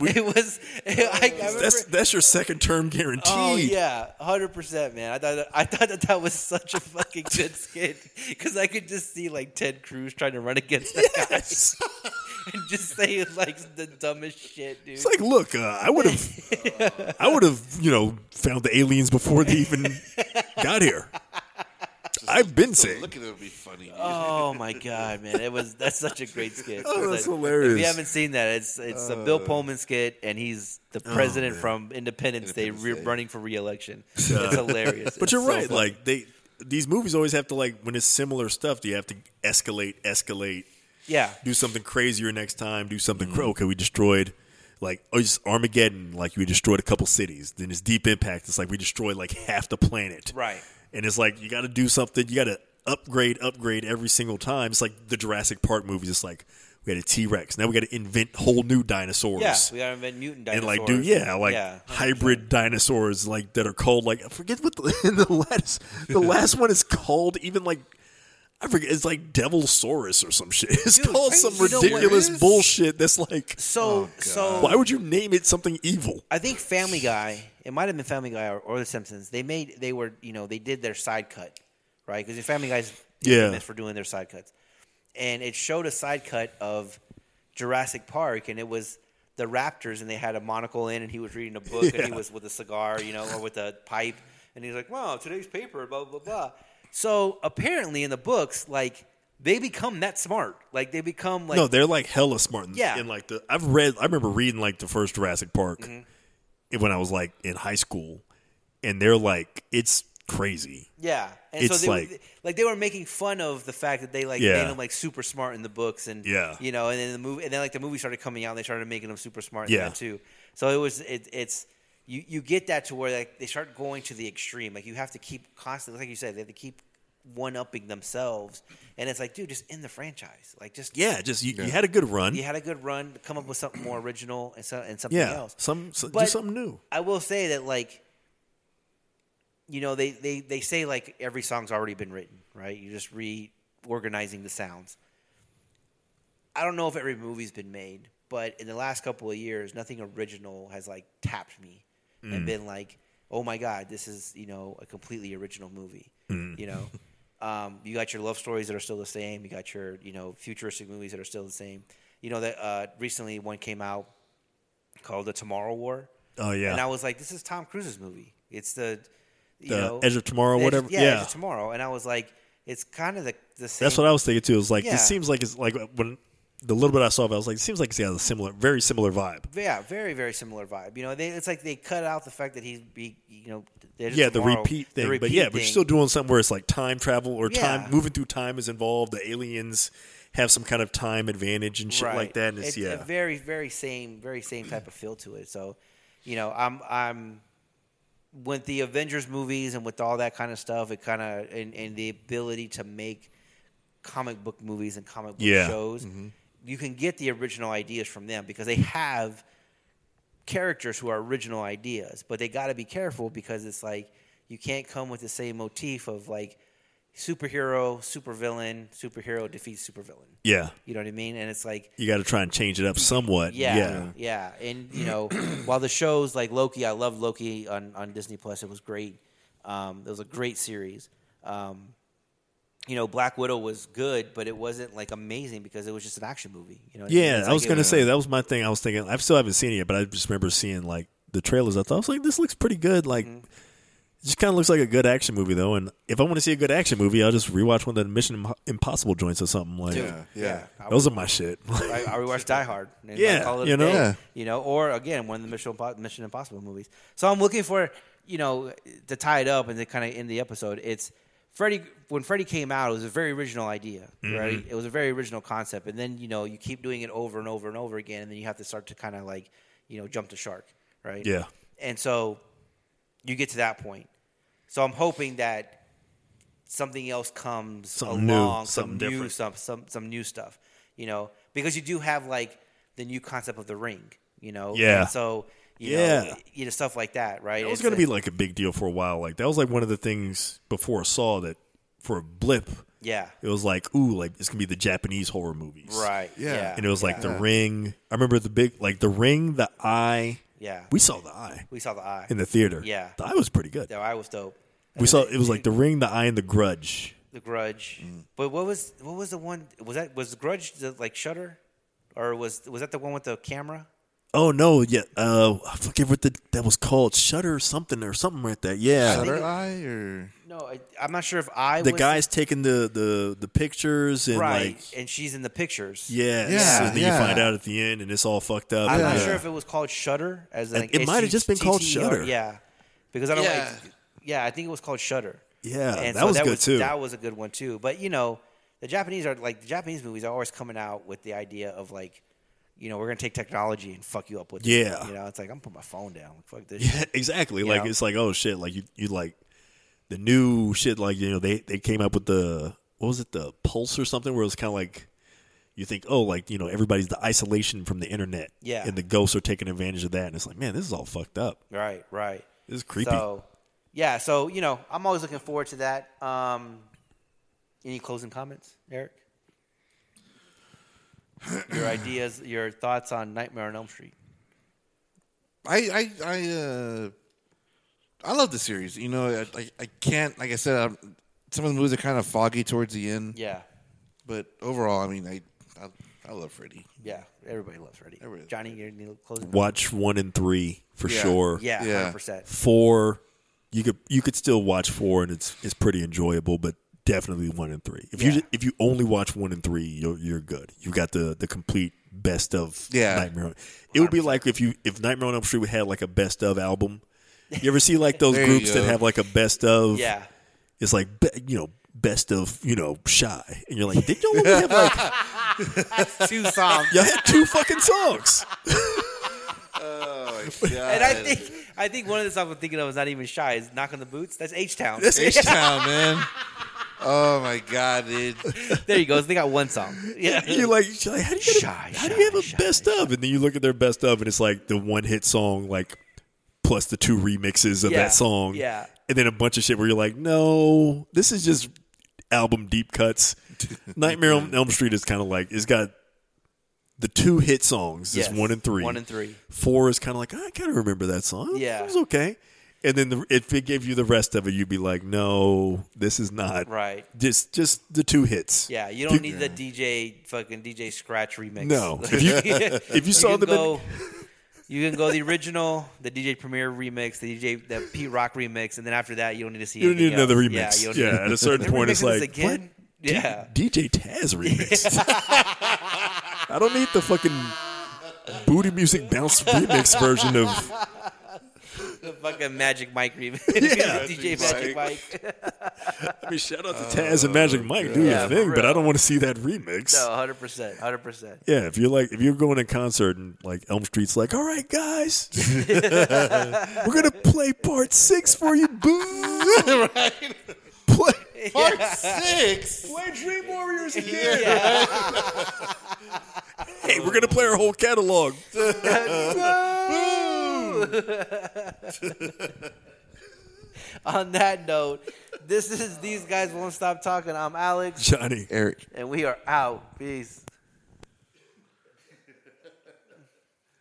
it was. <laughs> I, I remember, that's that's your second term guarantee. Oh yeah, hundred percent, man. I thought I thought that that was such a fucking good skit because I could just see like Ted Cruz trying to run against that Yes. guy <laughs> and just saying like the dumbest shit, dude. It's like, look, uh, I would have, I would have, you know, found the aliens before they even got here. I've been saying. Look at it would be funny. dude. Oh my god, man! It was that's such a great skit. Oh, that's like- hilarious. If you haven't seen that, it's it's a Bill Pullman skit, and he's the president man. from Independence, Day, Independence re- running for re-election. <laughs> It's hilarious. But It's you're so right. funny. Like they, these movies always have to like when it's similar stuff. Do you have to escalate, escalate, Yeah. do something crazier next time. Do something. cra- mm-hmm. Okay, we destroyed. Like oh, it's Armageddon, like we destroyed a couple cities. Then it's Deep Impact. It's like we destroyed like half the planet. Right. And it's like you got to do something. You got to upgrade, upgrade every single time. It's like the Jurassic Park movies. It's like we had a T Rex. Now we got to invent whole new dinosaurs. Yeah. We gotta invent mutant dinosaurs. and like, dude, yeah, like Yeah, hybrid dinosaurs, like that are called like I forget what the, <laughs> the last the last one is called. Even like I forget, it's like Devil Devilsaurus or some shit. <laughs> It's Dude, called some you know ridiculous is? bullshit. That's like, So oh, so why would you name it something evil? I think Family Guy. It might have been Family Guy or, or The Simpsons. They made they were you know they did their side cut, right? Because Family Guy's Yeah. infamous for doing their side cuts, and it showed a side cut of Jurassic Park, and it was the raptors, and they had a monocle in, and he was reading a book, and he <laughs> was with a cigar, you know, or with a pipe, and he's like, "Wow, today's paper, blah blah blah." So apparently, in the books, like they become that smart, like they become like no, they're like hella smart. In, Yeah. in like the I've read. I remember reading like the first Jurassic Park Mm-hmm. when I was like in high school, and they're like, it's crazy. Yeah, and It's so they like- were, like they were making fun of the fact that they like Yeah. made them like super smart in the books, and Yeah. you know, and then the movie, and then like the movie started coming out, and they started making them super smart, in Yeah. too. So it was it, it's you you get that to where like they start going to the extreme, like you have to keep constantly, like you said, they have to keep one upping themselves, and it's like, dude, just end the franchise, like just Yeah, just you, you had a good run. you had a good run, come up with something more original and so, and something yeah, else. some, so, do But- something new. I will say that like you know they, they, they say like every song's already been written, right? You're just reorganizing the sounds. I don't know if every movie's been made, but in the last couple of years, nothing original has like tapped me and been like, oh my god, this is you know a completely original movie. You know, um, you got your love stories that are still the same. You got your you know futuristic movies that are still the same. You know that uh, recently one came out called The Tomorrow War. Oh yeah, And I was like, this is Tom Cruise's movie. It's the, you The know, Edge of Tomorrow, Edge- whatever? Yeah, Yeah. Edge of Tomorrow. And I was like, it's kind of the, the same. That's what I was thinking too. It was like Yeah. this seems like it's like when the little bit I saw of it, I was like, it seems like it's a similar, very similar vibe. Yeah, very, very similar vibe. You know, they, it's like they cut out the fact that he's, be, you know, the Edge of Yeah, the repeat thing, the but repeat yeah, but you're still doing something where it's like time travel or Yeah. time moving through time is involved. The aliens have some kind of time advantage and shit right. like that. And it's, It's yeah, a very, very same, very same type of feel to it. So, you know, I'm, I'm with the Avengers movies and with all that kind of stuff. It kind of and, and the ability to make comic book movies and comic book Yeah. shows, mm-hmm. You can get the original ideas from them because they have characters who are original ideas. But they got to be careful because it's like you can't come with the same motif of like superhero, supervillain, superhero defeats supervillain. yeah. You know what I mean? And it's like You got to try and change it up somewhat. yeah, Yeah, yeah, And you know, <clears throat> while the shows like Loki, I love Loki on, on Disney Plus. It was great. Um, it was a great series. Um, you know, Black Widow was good, but it wasn't like amazing because it was just an action movie. You know, what I mean? Yeah, I was like gonna say that was my thing. I was thinking I still haven't seen it yet, but I just remember seeing like the trailers. I thought I was like, this looks pretty good. Like, Mm-hmm. it just kind of looks like a good action movie though. And if I want to see a good action movie, I'll just rewatch one of the Mission Impossible joints or something like. Yeah, yeah. I, Those are my shit. I, I rewatched <laughs> Die Hard. and Yeah, I call it you know? day, Yeah. you know, or again one of the Mission Mission Impossible movies. So I'm looking for you know to tie it up and to kind of end the episode. It's Freddy when Freddy came out. It was a very original idea, Mm-hmm. right? It was a very original concept, and then you know you keep doing it over and over and over again, and then you have to start to kind of like you know jump the shark, right? Yeah. and so you get to that point. So I'm hoping that something else comes Something new, along, something some new, some some some new stuff, you know, because you do have like the new concept of the ring, you know, Yeah. And so you Yeah. know, you know stuff like that, right? It was going to be like a big deal for a while. Like that was like one of the things before I Saw that for a blip, yeah, it was like, ooh, like it's gonna be the Japanese horror movies, right, Yeah. yeah, And it was like yeah. the Ring. I remember the big, like the Ring, the Eye. yeah. We saw the Eye we saw the eye. in the theater. Yeah. the Eye was pretty good. the eye was dope. We saw it was like the Ring, the Eye, and the Grudge. the Grudge. Mm. But what was what was the one? Was that was the Grudge the, like Shutter, or was was that the one with the camera? Oh no, yeah, uh, I forget what the that was called, Shutter something or something like that. Yeah, Shutter Eye or No, I, I'm not sure if I the was guy's taking the the the pictures and right, like and she's in the pictures. yes, Yeah, and then yeah. you find out at the end and it's all fucked up. I'm and not yeah. sure if it was called Shutter as It- like it might have just been called Shutter. Yeah, because I don't Yeah. like. Yeah, I think it was called Shutter. Yeah, and that was that good was, too. That was a good one too. But you know, the Japanese are like the Japanese movies are always coming out with the idea of like, you know, we're gonna take technology and fuck you up with. it. Yeah. you know, it's like I'm putting my phone down. Like, fuck this. Yeah, shit. <laughs> exactly. You like know? it's like oh shit, like you you like the new shit. Like you know they they came up with the what was it the Pulse or something where it was kind of like you think oh like you know everybody's the isolation from the internet. Yeah. and the ghosts are taking advantage of that, and it's like man, this is all fucked up. Right, right. This is creepy. So, yeah, so you know, I'm always looking forward to that. Um, any closing comments, Eric? Your ideas, your thoughts on Nightmare on Elm Street? I I I uh, I love the series. You know, I, I, I can't like I said. I'm, some of the movies are kind of foggy towards the end, Yeah, but overall, I mean, I I, I love Freddy. yeah. Everybody loves Freddy. Everybody- Johnny, you need a closing. Watch one and three for Yeah. sure. Yeah, Yeah. hundred percent. four you could you could still watch four and it's it's pretty enjoyable but definitely one and three if Yeah. you if you only watch one and three you're you're good you got the the complete best of Yeah. nightmare on it would be like if you if nightmare on elm street had like a best of album you ever see like <laughs> those groups that have like a best of Yeah, it's like you know best of you know Shai and you're like did y'all only have like <laughs> two songs. Y'all had two fucking songs Oh <laughs> my god! And I think I think one of the songs I'm thinking of is not even Shai. Is "Knock on the Boots." That's H Town. That's H Town, man. Oh my god, dude. there you go. They got one song. Yeah, <laughs> You're like, you're like, how do you, get a- Shai, how do you have a Shai, best of? And then you look at their best of, and it's like the one hit song, like plus the two remixes of Yeah, that song. yeah. And then a bunch of shit where you're like, no, this is just album deep cuts. <laughs> Nightmare on Elm Street is kind of like, it's got the two hit songs, Yes. is one and three. One and three. Four is kind of like, I kind of remember that song. Yeah. It was okay. And then the, if it gave you the rest of it, you'd be like, no, this is not. Right. Just, just the two hits. Yeah, you don't need the DJ fucking DJ Scratch remix. No. <laughs> If you- if you saw the them go, you can go the original, the DJ Premier remix, the DJ the Pete Rock remix, and then after that, you don't need to see. You don't need anything another remix. Yeah, Yeah, you don't need- at a certain <laughs> point, it's like, again. Yeah, DJ Taz remix. <laughs> I don't need the fucking booty music bounce remix version of. <laughs> the fucking Magic Mike remix. <laughs> Yeah. DJ <laughs> Magic Mike. I mean, shout out to oh, Taz and Magic Mike, do Yeah, your for thing, but real. I don't want to see that remix. No, hundred percent, hundred percent. Yeah, if you're like, if you're going to concert and like Elm Street's like, all right, guys, we're gonna play part six for you, boo. Play, Part six. play Dream Warriors again. hey, we're gonna play our whole catalog. <laughs> On that note, this is these guys won't stop talking. I'm Alex, Johnny. Eric. and we are out. Peace.